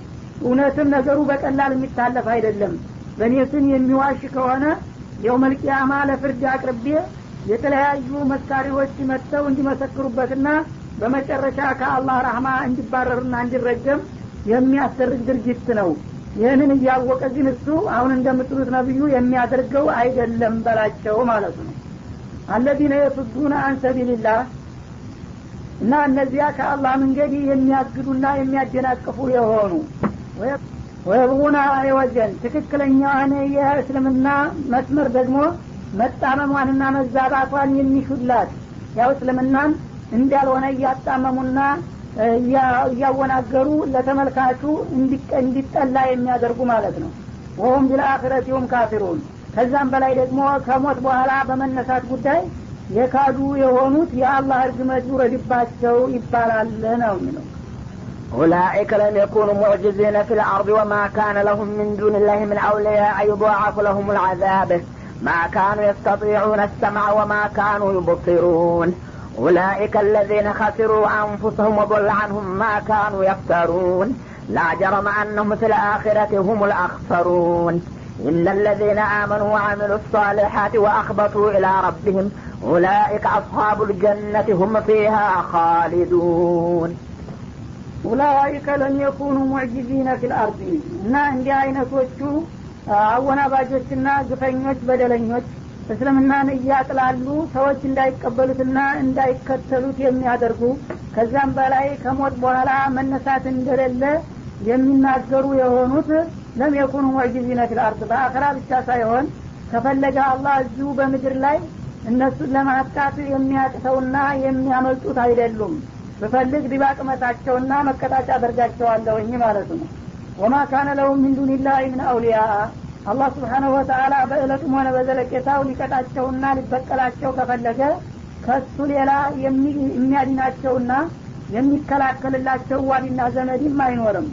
እውነትም ነገሩ በቀላል የሚታለፍ አይደለም። በእኔ ስም የሚዋሽ ከሆነ የውመልቅያማ ለፍርድ አቅርቤ የተለያዩ መስካሪዎች መጥተው እንዲመሰክሩበትና በመጨረሻ ከአላህ ረህማ እንዲባረርና እንዲረገም የሚያስደርግ ድርጊት ነው ይህንን እያወቀ ግን እሱ አሁን እንደምትሉት ነብዩ የሚያደርገው አይደለም በላቸው ማለቱ ነው። አለዚነ የሱዱነ አን ሰቢልላህ እና እነዚያ ከአላህ መንገድ የሚያግዱና የሚያደናቅፉ የሆኑ ወየብጉና አይወጀን ትክክለኛዋን የእስልምና መስመር ደግሞ መጣመሟንና መዛባቷን የሚሹላት ያው እስልምናን እንዳልሆነ እያጣመሙና እያወናገሩ ለተመልካቹ እንዲጠላ የሚያደርጉ ማለት ነው ወሁም ቢልአክረቲሁም ካፊሩን ከዛም በላይ ደግሞ ከሞት በኋላ በመነሳት ጉዳይ የካዱ የሆኑት የአላህ እርግመት ይውረድባቸው ይባላል ነው የሚለው أولئك لم يكونوا معجزين في الأرض وما كان لهم من دون الله من أولياء يضاعف لهم العذاب ما كانوا يستطيعون السمع وما كانوا يبصرون أولئك الذين خسروا أنفسهم وضل عنهم ما كانوا يفترون لا جرم أنهم في الآخرة هم الأخسرون إن الذين آمنوا وعملوا الصالحات وأخبتوا إلى ربهم أولئك أصحاب الجنة هم فيها خالدون ኡላይከ ለም የኩኑ ሙዕጂዚነ ፊል አርድ እና እንዲህ አይነቶቹ አወናባጆችና ግፈኞች በደለኞች እስልምናን እያጥላሉ ሰዎች እንዳይቀበሉትና እንዳይከተሉት የሚያደርጉ ከዛም በላይ ከሞት በኋላ መነሳት እንደሌለ የሚናገሩ የሆኑት ለም የኩኑ ሙዕጂዚነ ፊል አርድ በአኸራ ብቻ ሳይሆን ከፈለገ አላህ እዚሁ በምድር ላይ እነሱን ለማጥቃት የሚያቅተውና የሚያመልጡት አይደሉም። ብፈልግ ድባቅ መታቸውና መቀጣጫ አደርጋቸዋለሁኝ ማለት ነው። ወማ ካነ ለሁም ሚን ዱኒላህ ምን አውሊያ አላህ ስብሓነሁ ወተአላ በእለቱም ሆነ በዘለቄታው ሊቀጣቸውና ሊበቀላቸው ከፈለገ ከሱ ሌላ የሚያድናቸውና የሚከላከልላቸው ዋዲና ዘመድም አይኖርም።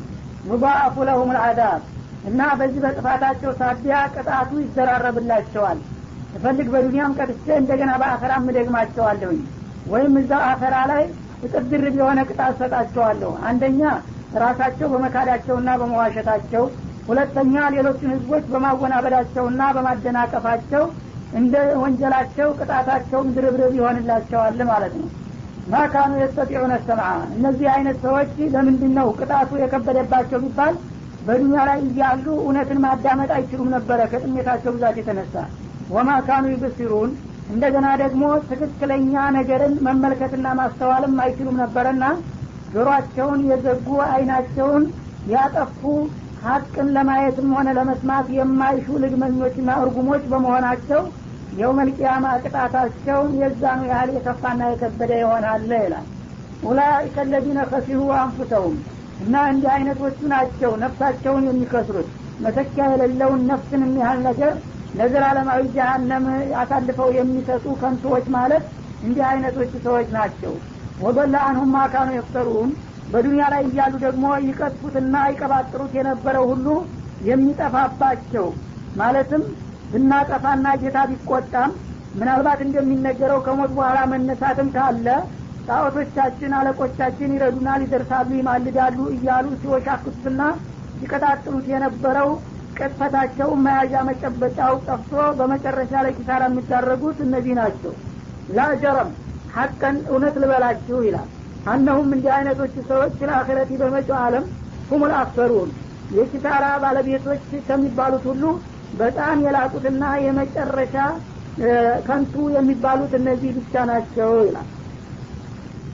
ሙባአፉ ለሁም ልአዳብ እና በዚህ በጥፋታቸው ሳቢያ ቅጣቱ ይዘራረብላቸዋል። እፈልግ በዱኒያም ቀጥቼ እንደገና በአኸራም እደግማቸዋለሁኝ። ወይም እዛው አኸራ ላይ እጥፍ ድርብ የሆነ ቅጣት ሰጣቸዋለሁ አንደኛ ራሳቸው በመካዳቸውና በመዋሸታቸው ሁለተኛ ሌሎችን ህዝቦች በማወናበዳቸውና በማደናቀፋቸው እንደ ወንጀላቸው ቅጣታቸውም ድርብርብ ይሆንላቸዋል ማለት ነው። ማካኑ የስተጢዑነ ሰምዓ? እነዚህ አይነት ሰዎች ለምንድን ነው ቅጣቱ የከበደባቸው ቢባል በዱኒያ ላይ እያሉ እውነትን ማዳመጥ አይችሉም ነበረ ከጥሜታቸው ብዛት የተነሳ። ወማ ካኑ ይብሲሩን? እንደገና ደግሞ ትክክለኛ ነገርን መመልከትና ማስተዋልም አይችሉም ነበረና ጆሮአቸውን የዘጉ አይናቸውን ያጠፉ ሀቅን ለማየትም ሆነ ለመስማት የማይሹ ልግመኞችና እርጉሞች በመሆናቸው የውመልቅያማ ቅጣታቸው የዛኑ ያህል የከፋና የከበደ ይሆናል ይላል። ኡላይከ ለዚነ ከሲሩ አንፉሰውም እና እንዲህ አይነቶቹ ናቸው ነፍሳቸውን የሚከስሩት። መተኪያ የሌለውን ነፍስን የሚያህል ነገር ለዘላለማዊ ጀሀነም አሳልፈው የሚሰጡ ከንቶዎች ማለት እንዲህ አይነቶቹ ሰዎች ናቸው። ወበላ አንሁም ማካኑ የፍተሩን በዱንያ ላይ እያሉ ደግሞ ይቀጥፉትና ይቀባጥሩት የነበረው ሁሉ የሚጠፋባቸው ማለትም ብናጠፋና ጌታ ቢቆጣም ምናልባት እንደሚነገረው ከሞት በኋላ መነሳትም ካለ ጣዖቶቻችን አለቆቻችን ይረዱናል ይደርሳሉ ይማልዳሉ እያሉ ሲወሻክቱትና ሲቀጣጥሉት የነበረው ቅጥፈታቸው መያዣ መጨበጫው ጠፍቶ በመጨረሻ ላይ ኪሳራ የሚዳረጉት እነዚህ ናቸው። ላጀረም ሀቀን እውነት ልበላችሁ ይላል አነሁም እንዲህ አይነቶቹ ሰዎች ለአክረቲ በመጪው አለም ሁሙል አክሰሩን የኪሳራ ባለቤቶች ከሚባሉት ሁሉ በጣም የላቁትና የመጨረሻ ከንቱ የሚባሉት እነዚህ ብቻ ናቸው ይላል።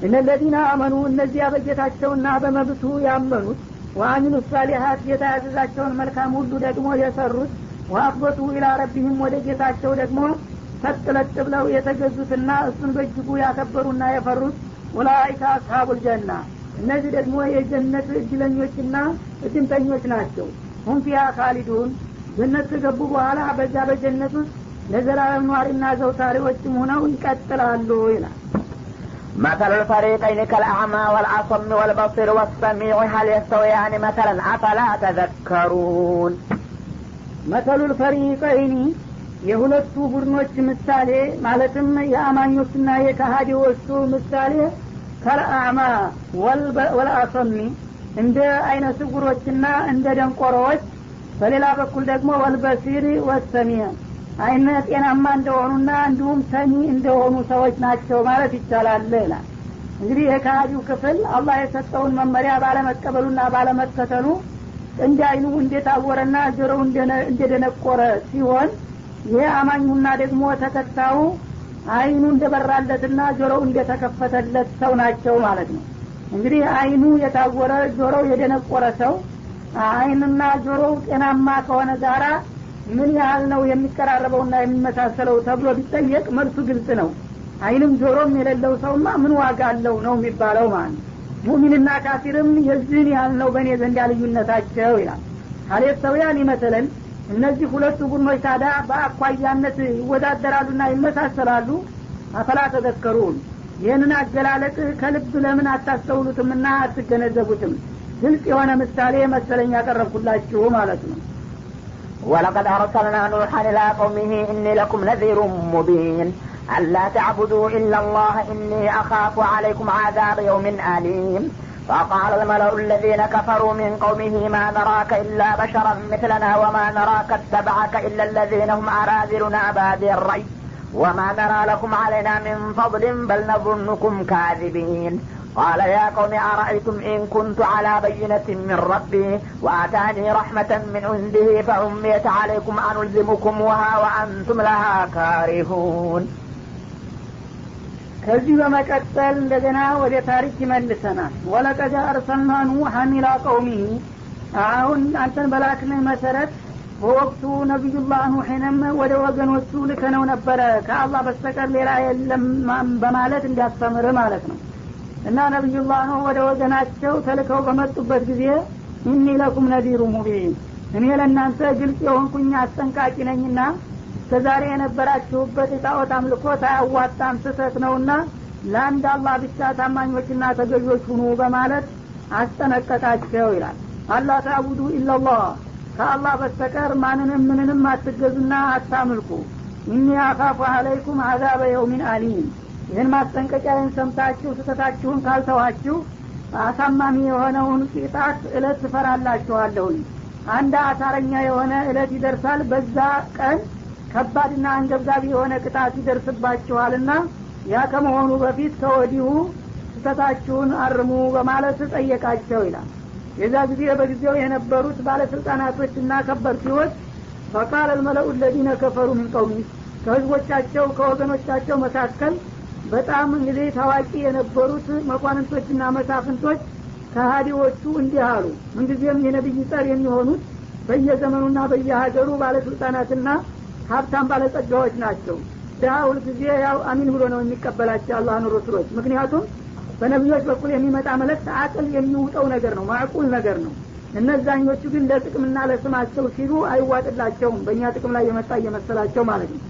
እነለዚነ አመኑ እነዚያ በጌታቸውና በመብቱ ያመኑት ወአሚሉ ሳሊሀት ጌታ ያዘዛቸውን መልካም ሁሉ ደግሞ የሰሩት ወአክበቱ ኢላ ረቢህም ወደ ጌታቸው ደግሞ ሰጥለጥ ብለው የተገዙትና እሱን በእጅጉ ያከበሩና የፈሩት ኡላይከ አስሀቡል ጀና እነዚህ ደግሞ የጀነት እድለኞችና እድምተኞች ናቸው ሁም ፊያ ካሊዱን ጀነት ከገቡ በኋላ በዛ በጀነት ውስጥ ለዘላለም ኗሪና ዘውታሪዎችም ሆነው ይቀጥላሉ ይላል مثل الفريقين كالأعمى والأصم والبصير والسميع هل يستويان مثلا أفلا تذكرون መተሉ ልፈሪቀይኒ የሁለቱ ቡድኖች ምሳሌ ማለትም የአማኞችና የካሃዲዎቹ ምሳሌ ከልአዕማ ወልአሰሚ እንደ አይነ ስጉሮችና እንደ ደንቆሮዎች በሌላ በኩል ደግሞ ወልበሲር ወሰሚዕ አይነ ጤናማ እንደሆኑና እንዲሁም ሰሚ እንደሆኑ ሰዎች ናቸው ማለት ይቻላል ይላል። እንግዲህ የካሃዲው ክፍል አላህ የሰጠውን መመሪያ ባለመቀበሉና ባለመከተሉ እንደ አይኑ እንደታወረና ጆሮው እንደደነቆረ ሲሆን ይሄ አማኙና ደግሞ ተከታዩ አይኑ እንደበራለትና ጆሮው እንደተከፈተለት ሰው ናቸው ማለት ነው። እንግዲህ አይኑ የታወረ ጆሮው የደነቆረ ሰው አይንና ጆሮው ጤናማ ከሆነ ጋራ ምን ያህል ነው የሚቀራረበውና የሚመሳሰለው ተብሎ ቢጠየቅ መልሱ ግልጽ ነው። አይንም ጆሮም የሌለው ሰውማ ምን ዋጋ አለው ነው የሚባለው ማለት ነው። ሙሚንና ካፊርም የዚህን ያህል ነው በእኔ ዘንድ ልዩነታቸው ይላል። ሀሌት ሰውያን ይመስለን እነዚህ ሁለቱ ቡድኖች ታዲያ በአኳያነት ይወዳደራሉና ይመሳሰላሉ? አፈላ ተዘከሩን። ይህንን አገላለጥ ከልብ ለምን አታስተውሉትምና አትገነዘቡትም? ግልጽ የሆነ ምሳሌ መሰለኝ ያቀረብኩላችሁ ማለት ነው። ወለቀድ አርሰልና ኑሐን ላ ቀውሚህ እኒ ለኩም ነዚሩ ሙቢን አላ ተዕቡዱ ኢላ ላህ እኒ አኻፉ አለይኩም ዓዛብ የውምን አሊም። فقال الملأ الذين كفروا من قومه ما نراك إلا بشرا مثلنا وما نراك اتبعك إلا الذين هم أراذلنا بادي الرأي. وما نرى لكم علينا من فضل بل نظنكم كاذبين. قال يا قوم أرأيتم إن كنت على بينة من ربي وآتاني رحمة من عنده فأميت عليكم أنلزمكمها وأنتم لها كارهون. ከዚህ በመቀጠል እንደገና ወደ ታሪክ ይመልሰናል። ወለቀድ አርሰልና ኑሐን ኢላ ቀውሚህ አሁን አንተን በላክልህ መሰረት በወቅቱ ነቢዩላህ ኑሕንም ወደ ወገኖቹ ልከነው ነበረ። ከአላህ በስተቀር ሌላ የለም በማለት እንዲያስተምር ማለት ነው። እና ነቢዩላህ ኑህ ወደ ወገናቸው ተልከው በመጡበት ጊዜ ኢኒ ለኩም ነዲሩ ሙቢን። እኔ ለእናንተ ግልጽ የሆንኩኝ አስጠንቃቂ ነኝና እስከዛሬ የነበራችሁበት የጣዖት አምልኮት አያዋጣም ስህተት ነውና ለአንድ አላህ ብቻ ታማኞችና ተገዦች ሁኑ በማለት አስጠነቀቃቸው ይላል። አላህ ታቡዱ ኢላላህ ከአላህ በስተቀር ማንንም ምንንም አትገዙና አታምልኩ። እኒ አካፉ አለይኩም አዛበ የውሚን አሊም። ይህን ማስጠንቀቂያን ሰምታችሁ ስህተታችሁን ካልተዋችሁ አሳማሚ የሆነውን ቅጣት እለት ትፈራላችኋለሁኝ አንድ አሳረኛ የሆነ እለት ይደርሳል። በዛ ቀን ከባድና አንገብጋቢ የሆነ ቅጣት ይደርስባችኋልና ያ ከመሆኑ በፊት ከወዲሁ ስህተታችሁን አርሙ በማለት ጠየቃቸው ይላል። የዛ ጊዜ በጊዜው የነበሩት ባለስልጣናቶችና ከበርቲዎች ፈቃል አልመለኡ ለዚነ ከፈሩ ምን ቀውሚ ከህዝቦቻቸው ከወገኖቻቸው መካከል በጣም እንግዲህ ታዋቂ የነበሩት መኳንንቶችና መሳፍንቶች ከሀዲዎቹ እንዲህ አሉ። ምንጊዜም የነቢይ ጸር የሚሆኑት በየዘመኑና በየሀገሩ ባለስልጣናትና ሀብታም ባለጸጋዎች ናቸው። ድሀ ሁልጊዜ ያው አሚን ብሎ ነው የሚቀበላቸው አላህን ረሱሎች ምክንያቱም በነቢዮች በኩል የሚመጣ መለክት አቅል የሚውጠው ነገር ነው ማዕቁል ነገር ነው። እነዛኞቹ ግን ለጥቅምና ለስማቸው ሲሉ አይዋጥላቸውም። በእኛ ጥቅም ላይ የመጣ እየመሰላቸው ማለት ነው።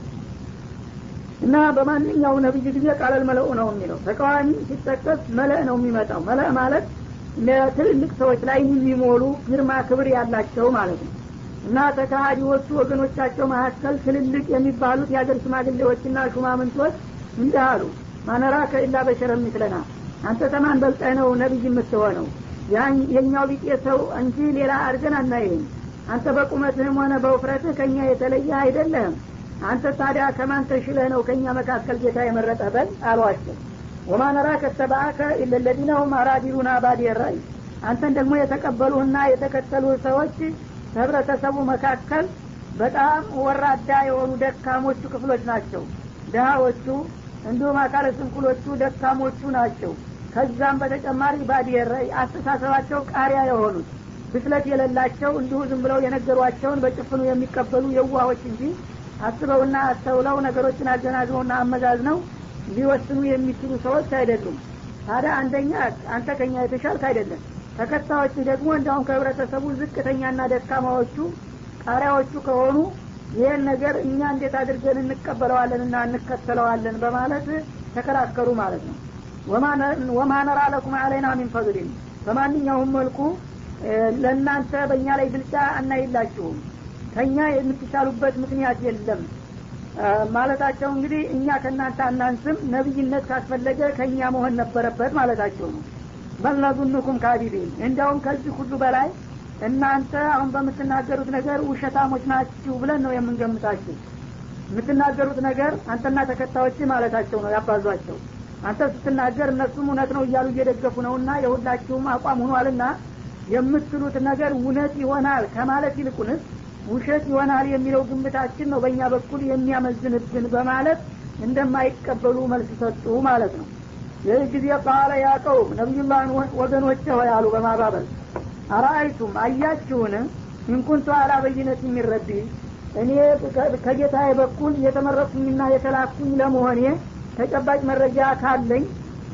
እና በማንኛው ነቢይ ጊዜ ቃለል መለኡ ነው የሚለው። ተቃዋሚ ሲጠቀስ መለእ ነው የሚመጣው። መለእ ማለት ለትልልቅ ሰዎች ላይ የሚሞሉ ግርማ ክብር ያላቸው ማለት ነው እና ተካሃዲዎቹ ወገኖቻቸው መካከል ትልልቅ የሚባሉት የሀገር ሽማግሌዎችና ሹማምንቶች እንዲህ አሉ። ማነራ ከኢላ በሸረ ሚስለና አንተ ተማን በልጠህ ነው ነቢይ የምትሆነው። የኛው ቢጤ ሰው እንጂ ሌላ አድርገን አናይህም። አንተ በቁመትህም ሆነ በውፍረትህ ከእኛ የተለየ አይደለህም። አንተ ታዲያ ከማን ተሽለህ ነው ከእኛ መካከል ጌታ የመረጠ በል አሏቸው። ወማ ነራ ከተባአከ ኢለለዚነ ሁም አራዲሉና ባዲ ራይ አንተን ደግሞ የተቀበሉህና የተከተሉ ሰዎች ከህብረተሰቡ መካከል በጣም ወራዳ የሆኑ ደካሞቹ ክፍሎች ናቸው። ድሀዎቹ እንዲሁም አካለ ስንኩሎቹ ደካሞቹ ናቸው። ከዛም በተጨማሪ ባዲየረይ አስተሳሰባቸው ቃሪያ የሆኑት ብስለት የሌላቸው እንዲሁ ዝም ብለው የነገሯቸውን በጭፍኑ የሚቀበሉ የዋሆች እንጂ አስበውና አስተውለው ነገሮችን አገናዝበውና አመዛዝነው ሊወስኑ የሚችሉ ሰዎች አይደሉም። ታዲያ አንደኛ አንተ ከኛ የተሻልክ አይደለም ተከታዮች ደግሞ እንዲሁም ከህብረተሰቡ ዝቅተኛና ደካማዎቹ ቃሪያዎቹ ከሆኑ ይህን ነገር እኛ እንዴት አድርገን እንቀበለዋለንና እንከተለዋለን በማለት ተከራከሩ ማለት ነው። ወማ ነራ ለኩም አለይና ሚን ፈضሊን በማንኛውም መልኩ ለእናንተ በእኛ ላይ ብልጫ አናይላችሁም። ከእኛ የምትሻሉበት ምክንያት የለም። ማለታቸው እንግዲህ እኛ ከእናንተ አናንስም ነቢይነት ካስፈለገ ከእኛ መሆን ነበረበት ማለታቸው ነው በልነዙንኩም ካዲቢን። እንዲያውም ከዚህ ሁሉ በላይ እናንተ አሁን በምትናገሩት ነገር ውሸታሞች ናችሁ ብለን ነው የምንገምታችሁ። የምትናገሩት ነገር አንተና ተከታዮች ማለታቸው ነው ያባዟቸው። አንተ ስትናገር እነሱም እውነት ነው እያሉ እየደገፉ ነውና የሁላችሁም አቋም ሆኗልና የምትሉት ነገር እውነት ይሆናል ከማለት ይልቁንስ ውሸት ይሆናል የሚለው ግምታችን ነው በእኛ በኩል የሚያመዝንብን በማለት እንደማይቀበሉ መልስ ሰጡ ማለት ነው ይህ ጊዜ ቃለ ያቀውም ነቢዩላህን ወገኖቼ ሆይ አሉ በማባበል። አራአይቱም አያችሁን? ኢንኩንቱ አላ በይነት የሚረቢ እኔ ከጌታዬ በኩል የተመረጥኩኝና የተላኩኝ ለመሆኔ ተጨባጭ መረጃ ካለኝ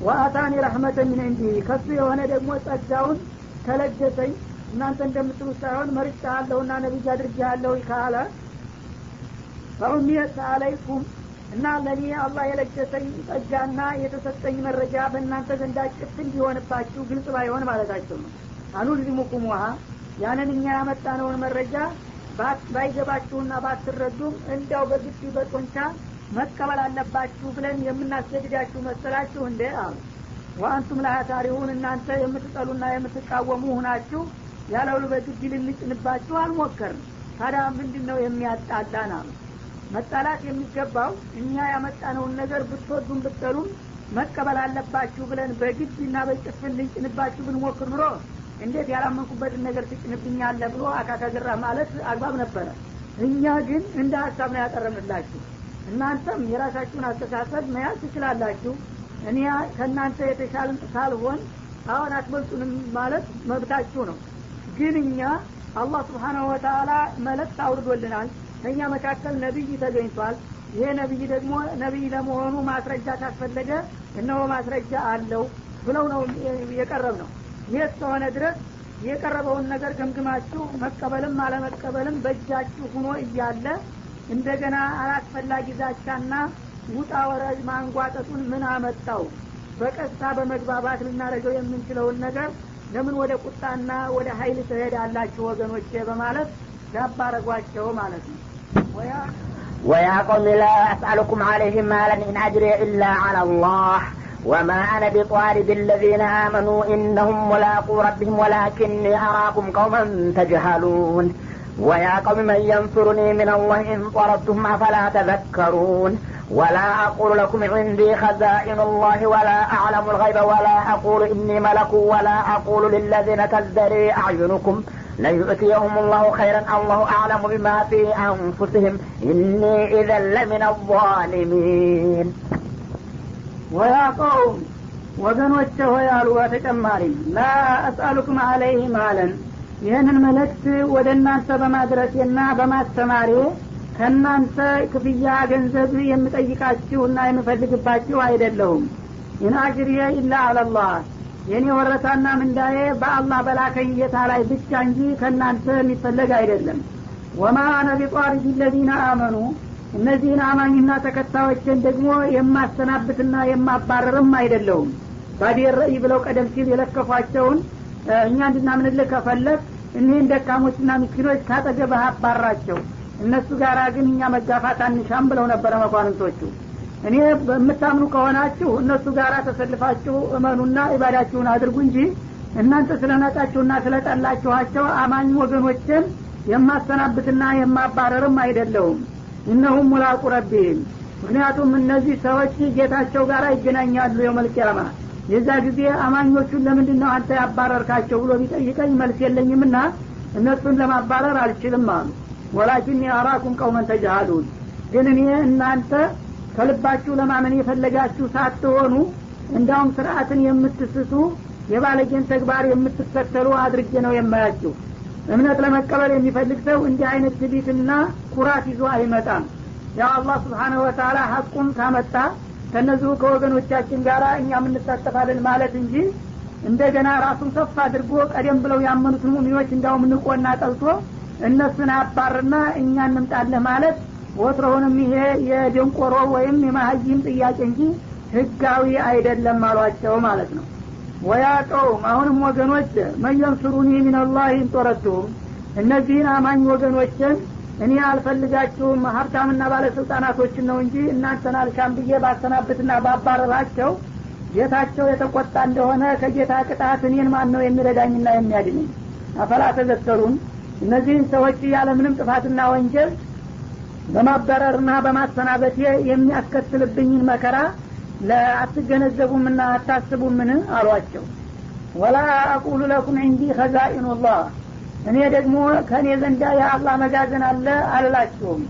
ወአታኒ ረህመተ ሚን እንዲ ከሱ የሆነ ደግሞ ጸጋውን ተለገሰኝ። እናንተ እንደምትሉት ሳይሆን መርጫ አለሁና ነቢይ አድርጌ አለሁ ካለ ፈኡሚየት አለይኩም እና ለእኔ አላህ የለገሰኝ ጸጋና የተሰጠኝ መረጃ በእናንተ ዘንዳ ጭፍ እንዲሆንባችሁ ግልጽ ባይሆን ማለታቸው ነው። አኑልዚሙኩም ውሃ ያንን እኛ ያመጣነውን መረጃ ባይገባችሁና ባትረዱም እንዲያው በግድ በጦንቻ መቀበል አለባችሁ ብለን የምናስገድዳችሁ መሰላችሁ እንደ አሉ። ወአንቱም ላታሪሁን እናንተ የምትጠሉና የምትቃወሙ ሁናችሁ ያለውሉ በግድ ልንጭንባችሁ አልሞከርም ታዲያ ምንድን ነው የሚያጣላን? አሉ መጣላት የሚገባው እኛ ያመጣነውን ነገር ብትወዱም ብትጠሉም መቀበል አለባችሁ ብለን በግድ እና በጭፍን ልንጭንባችሁ ብንሞክር ኑሮ እንዴት ያላመንኩበትን ነገር ትጭንብኛለ ብሎ አካካግራ ማለት አግባብ ነበረ። እኛ ግን እንደ ሀሳብ ነው ያቀረብንላችሁ። እናንተም የራሳችሁን አስተሳሰብ መያዝ ትችላላችሁ። እኔ ከእናንተ የተሻለ ሳልሆን አሁን አትበልጡንም ማለት መብታችሁ ነው። ግን እኛ አላህ ስብሓናሁ ወተላ መልእክት አውርዶልናል ከእኛ መካከል ነቢይ ተገኝቷል። ይሄ ነቢይ ደግሞ ነቢይ ለመሆኑ ማስረጃ ካስፈለገ እነሆ ማስረጃ አለው ብለው ነው የቀረብ ነው ይህ እስከሆነ ድረስ የቀረበውን ነገር ገምግማችሁ መቀበልም አለመቀበልም በእጃችሁ ሁኖ እያለ እንደገና አላስፈላጊ ዛቻና ውጣ ወረድ ማንጓጠጡን ምን አመጣው? በቀስታ በመግባባት ልናደርገው የምንችለውን ነገር ለምን ወደ ቁጣና ወደ ሀይል ትሄዳላችሁ ወገኖቼ? በማለት ያባረጓቸው ማለት ነው ويا قوم لا أسألكم عليه مالا إن أجري إلا على الله وما أنا بطارد الذين آمنوا إنهم ملاقو ربهم ولكني أراكم قوما تجهلون ويا قوم من ينصرني من الله إن طردتهم أفلا تذكرون ولا أقول لكم عندي خزائن الله ولا أعلم الغيب ولا أقول إني ملك ولا أقول للذين تزدري أعينكم ليؤتيهم الله خيرا الله أعلم بما في أنفسهم إني إذا لمن الظالمين ወያ ቀውም ወገኖቼ ሆይ አሉ በተጨማሪም ላ አስአሉኩም አለይህ ማለን ይህንን መልእክት ወደ እናንተ በማድረሴና በማስተማሬ ከእናንተ ክፍያ ገንዘብ የምጠይቃችሁና የምፈልግባችሁ አይደለሁም ኢን አጅሪየ ኢላ አለላህ የእኔ ወረታና ምንዳዬ በአላህ በላከኝ ጌታ ላይ ብቻ እንጂ ከእናንተ የሚፈለግ አይደለም። ወማ አነ ቢጧሪድ ለዚነ አመኑ። እነዚህን አማኝና ተከታዮችን ደግሞ የማሰናብትና የማባረርም አይደለሁም። ባዴር ረእይ ብለው ቀደም ሲል የለከፏቸውን እኛ እንድናምንልህ ከፈለግ እኒህን ደካሞችና ምስኪኖች ካጠገብህ አባራቸው እነሱ ጋር ግን እኛ መጋፋት አንሻም ብለው ነበረ መኳንንቶቹ እኔ በምታምኑ ከሆናችሁ እነሱ ጋር ተሰልፋችሁ እመኑና ኢባዳችሁን አድርጉ እንጂ እናንተ ስለናቃችሁና ስለጠላችኋቸው አማኝ ወገኖችን የማሰናብትና የማባረርም አይደለሁም። እነሁም ሙላቁ ረቢህም። ምክንያቱም እነዚህ ሰዎች ጌታቸው ጋር ይገናኛሉ የመልቅያማ። የዛ ጊዜ አማኞቹን ለምንድን ነው አንተ ያባረርካቸው ብሎ ቢጠይቀኝ መልስ የለኝምና እነሱን ለማባረር አልችልም አሉ። ወላኪን አራኩም ቀውመን ተጃሃሉን ግን እኔ እናንተ ከልባችሁ ለማመን የፈለጋችሁ ሳትሆኑ እንዳውም ስርአትን የምትስቱ የባለጌን ተግባር የምትከተሉ አድርጌ ነው የማያችሁ። እምነት ለመቀበል የሚፈልግ ሰው እንዲህ አይነት ትቢትና ኩራት ይዞ አይመጣም። ያው አላህ ስብሓነሁ ወተላ ሀቁን ካመጣ ከነዚሁ ከወገኖቻችን ጋር እኛም እንሳተፋለን ማለት እንጂ እንደገና ራሱን ከፍ አድርጎ ቀደም ብለው ያመኑትን ሙሚኖች እንዳውም ንቆና ጠልቶ እነሱን አባርና እኛ እንምጣለህ ማለት ወትሮውንም ይሄ የደንቆሮ ወይም የማሀይም ጥያቄ እንጂ ህጋዊ አይደለም አሏቸው ማለት ነው። ወያ ቀውም አሁንም ወገኖች መየንሱሩኒ ሚንላህ እንጦረቱም እነዚህን አማኝ ወገኖችን እኔ አልፈልጋችሁም ሀብታምና ባለስልጣናቶችን ነው እንጂ እናንተን አልሻም ብዬ ባሰናብትና ባባረራቸው ጌታቸው የተቆጣ እንደሆነ ከጌታ ቅጣት እኔን ማን ነው የሚረዳኝና የሚያድነኝ? አፈላ ተዘከሩን እነዚህን ሰዎች ያለምንም ጥፋትና ወንጀል በማበረርና በማሰናበቴ የሚያስከትልብኝን መከራ ለአትገነዘቡምና አታስቡምን? አሏቸው። ወላ አቁሉ ለኩም እንዲ ከዛኢኑላህ እኔ ደግሞ ከእኔ ዘንዳ የአላህ መጋዘን አለ አልላችሁም።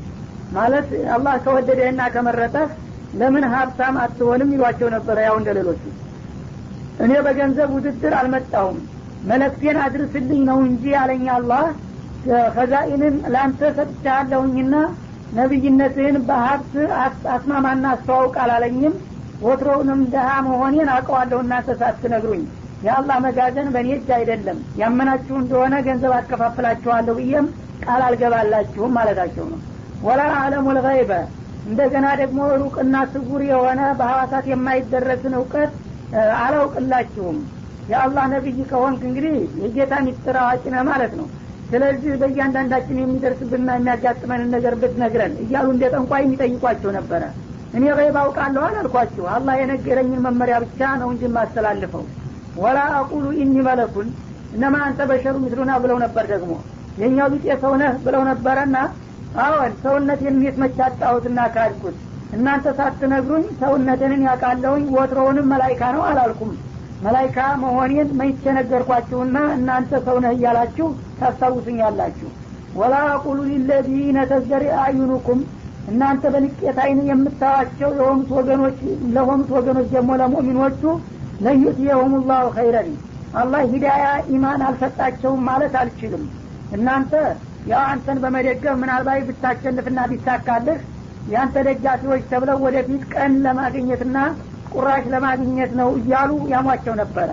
ማለት አላህ ከወደደህና ከመረጠህ ለምን ሀብታም አትሆንም? ይሏቸው ነበረ ያው እንደ ሌሎቹ። እኔ በገንዘብ ውድድር አልመጣሁም። መለክቴን አድርስልኝ ነው እንጂ አለኝ አላህ። ከዛኢንን ለአንተ ሰጥቻለሁኝና ነቢይነትህን በሀብት አስማማና አስተዋውቅ አላለኝም። ወትሮውንም ደሃ መሆኔን አውቀዋለሁ። እናንተ ሳትነግሩኝ የአላህ መጋዘን በእኔ እጅ አይደለም። ያመናችሁ እንደሆነ ገንዘብ አከፋፍላችኋለሁ ብዬም ቃል አልገባላችሁም ማለታቸው ነው። ወላ አለሙ ልገይበ። እንደገና ደግሞ ሩቅና ስጉር የሆነ በሐዋሳት የማይደረስን እውቀት አላውቅላችሁም። የአላህ ነቢይ ከሆንክ እንግዲህ የጌታ ሚስጥር አዋቂ ነህ ማለት ነው ስለዚህ በእያንዳንዳችን የሚደርስብንና የሚያጋጥመንን ነገር ብትነግረን እያሉ እንደ ጠንቋይ የሚጠይቋቸው ነበረ። እኔ ገይብ አውቃለሁ አላልኳችሁ? አላህ የነገረኝን መመሪያ ብቻ ነው እንጂ የማስተላልፈው። ወላ አቁሉ ኢኒ መለኩን እነማ አንተ በሸሩ ምስሉና ብለው ነበር ደግሞ። የእኛው ቢጤ ሰውነህ ብለው ነበረና አዎን ሰውነት የሚት መቻጣሁትና ካድኩት እናንተ ሳትነግሩኝ ሰውነትንን ያውቃለሁኝ ወትሮውንም መላይካ ነው አላልኩም መላይካ መሆኔን መይቼ ነገርኳችሁና እናንተ ሰውነህ እያላችሁ ታስታውሱኛላችሁ። ወላ አቁሉ ሊለዚነ ተዘሪ አዩኑኩም እናንተ በንቄት አይን የምታዋቸው የሆኑት ወገኖች ለሆኑት ወገኖች ደግሞ ለሙእሚኖቹ ለዩትየሁም ላሁ ኸይረን። አላህ ሂዳያ ኢማን አልሰጣቸውም ማለት አልችልም። እናንተ ያው አንተን በመደገፍ ምናልባት ብታሸንፍና ቢሳካልህ ያንተ ደጋፊዎች ተብለው ወደፊት ቀን ለማግኘትና ቁራሽ ለማግኘት ነው እያሉ ያሟቸው ነበረ።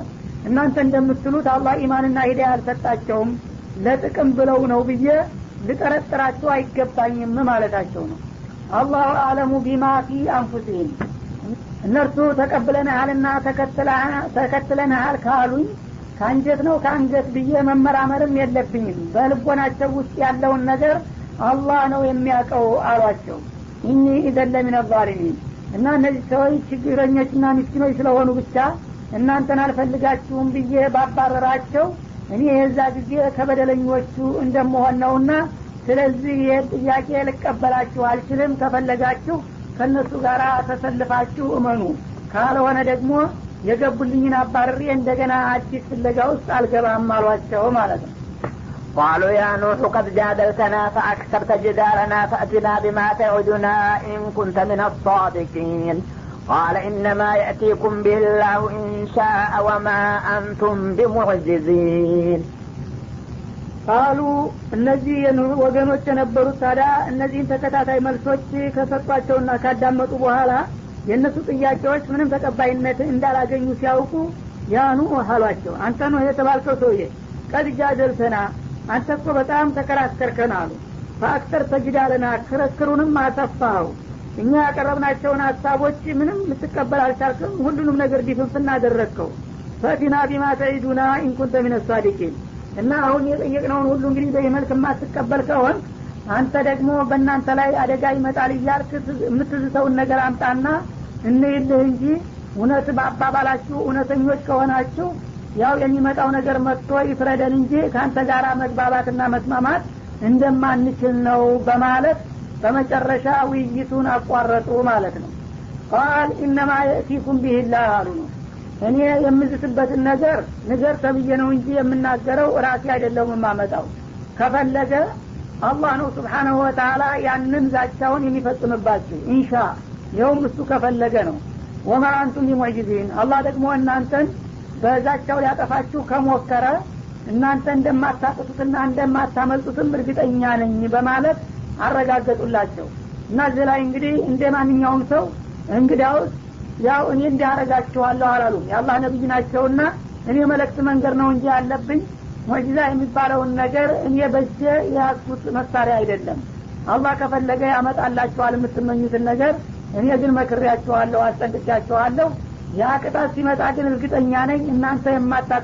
እናንተ እንደምትሉት አላህ ኢማንና ሂዳያ አልሰጣቸውም። ለጥቅም ብለው ነው ብዬ ልጠረጥራቸው አይገባኝም ማለታቸው ነው። አላሁ አለሙ ቢማ ፊ አንፉሲህም እነርሱ ተቀብለንሃልና ተከትለንሃል ካሉኝ ከአንጀት ነው ከአንጀት ብዬ መመራመርም የለብኝም። በልቦናቸው ውስጥ ያለውን ነገር አላህ ነው የሚያውቀው አሏቸው። ኢኒ ኢዘን ለሚን ዛሊሚን እና እነዚህ ሰዎች ችግረኞችና ምስኪኖች ስለሆኑ ብቻ እናንተን አልፈልጋችሁም ብዬ ባባረራቸው እኔ የዛ ጊዜ ከበደለኞቹ እንደመሆን ነውና ስለዚህ ይህ ጥያቄ ልቀበላችሁ አልችልም። ከፈለጋችሁ ከእነሱ ጋር ተሰልፋችሁ እመኑ። ካልሆነ ደግሞ የገቡልኝን አባርሬ እንደገና አዲስ ፍለጋ ውስጥ አልገባም አሏቸው ማለት ነው قالوا يا نوح قد جادلتنا فأكثرت جدالنا فأتنا بما تعدنا إن كنت من الصادقين قال إنما يأتيكم به الله إن شاء وما أنتم بمعجزين ቃሉ እነዚህ ወገኖች የነበሩት ታዲያ እነዚህን ተከታታይ መልሶች ከሰጧቸውና ካዳመጡ በኋላ የእነሱ ጥያቄዎች ምንም ተቀባይነት እንዳላገኙ ሲያውቁ ያኑ አሏቸው አንተ ነው የተባልከው ሰውዬ ቀድጃ ደልተና አንተ እኮ በጣም ተከራከርከን አሉ። በአክተር ተጅዳለና ክርክሩንም አሰፋኸው እኛ ያቀረብናቸውን ሀሳቦች ምንም ልትቀበል አልቻልክም። ሁሉንም ነገር ዲፍንፍና አደረግከው። ፈቲና ቢማ ተዒዱና ኢንኩንተ ሚነ እና አሁን የጠየቅነውን ሁሉ እንግዲህ በዚህ መልክ የማትቀበል ከሆን አንተ ደግሞ በእናንተ ላይ አደጋ ይመጣል እያልክ የምትዝተውን ነገር አምጣና እንይልህ እንጂ እውነት በአባባላችሁ እውነተኞች ከሆናችሁ ያው የሚመጣው ነገር መጥቶ ይፍረደን እንጂ ከአንተ ጋር መግባባትና መስማማት እንደማንችል ነው በማለት በመጨረሻ ውይይቱን አቋረጡ ማለት ነው። ቃል ኢነማ የእቲኩም ቢህላህ አሉ ነው። እኔ የምዝትበትን ነገር ንገር ተብዬ ነው እንጂ የምናገረው ራሴ አይደለም የማመጣው። ከፈለገ አላህ ነው ስብሓናሁ ወተላ ያንን ዛቻውን የሚፈጽምባችሁ። ኢንሻ ይኸውም እሱ ከፈለገ ነው። ወማ አንቱም ቢሙዕጅዚን አላህ ደግሞ እናንተን በዛቻው ሊያጠፋችሁ ከሞከረ እናንተ እንደማታቅቱትና እንደማታመልጡትም እርግጠኛ ነኝ በማለት አረጋገጡላቸው። እና እዚህ ላይ እንግዲህ እንደ ማንኛውም ሰው እንግዲያውስ ያው እኔ እንዲያረጋችኋለሁ አላሉም። የአላህ ነቢይ ናቸውና እኔ መለክት መንገድ ነው እንጂ ያለብኝ ሙዕጂዛ የሚባለውን ነገር እኔ በጀ የያዝኩት መሳሪያ አይደለም። አላህ ከፈለገ ያመጣላችኋል የምትመኙትን ነገር እኔ ግን መክሬያችኋለሁ አስጠንቅቻችኋለሁ ያ ቅጣት ሲመጣ ግን እርግጠኛ ነኝ እናንተ የማታቅ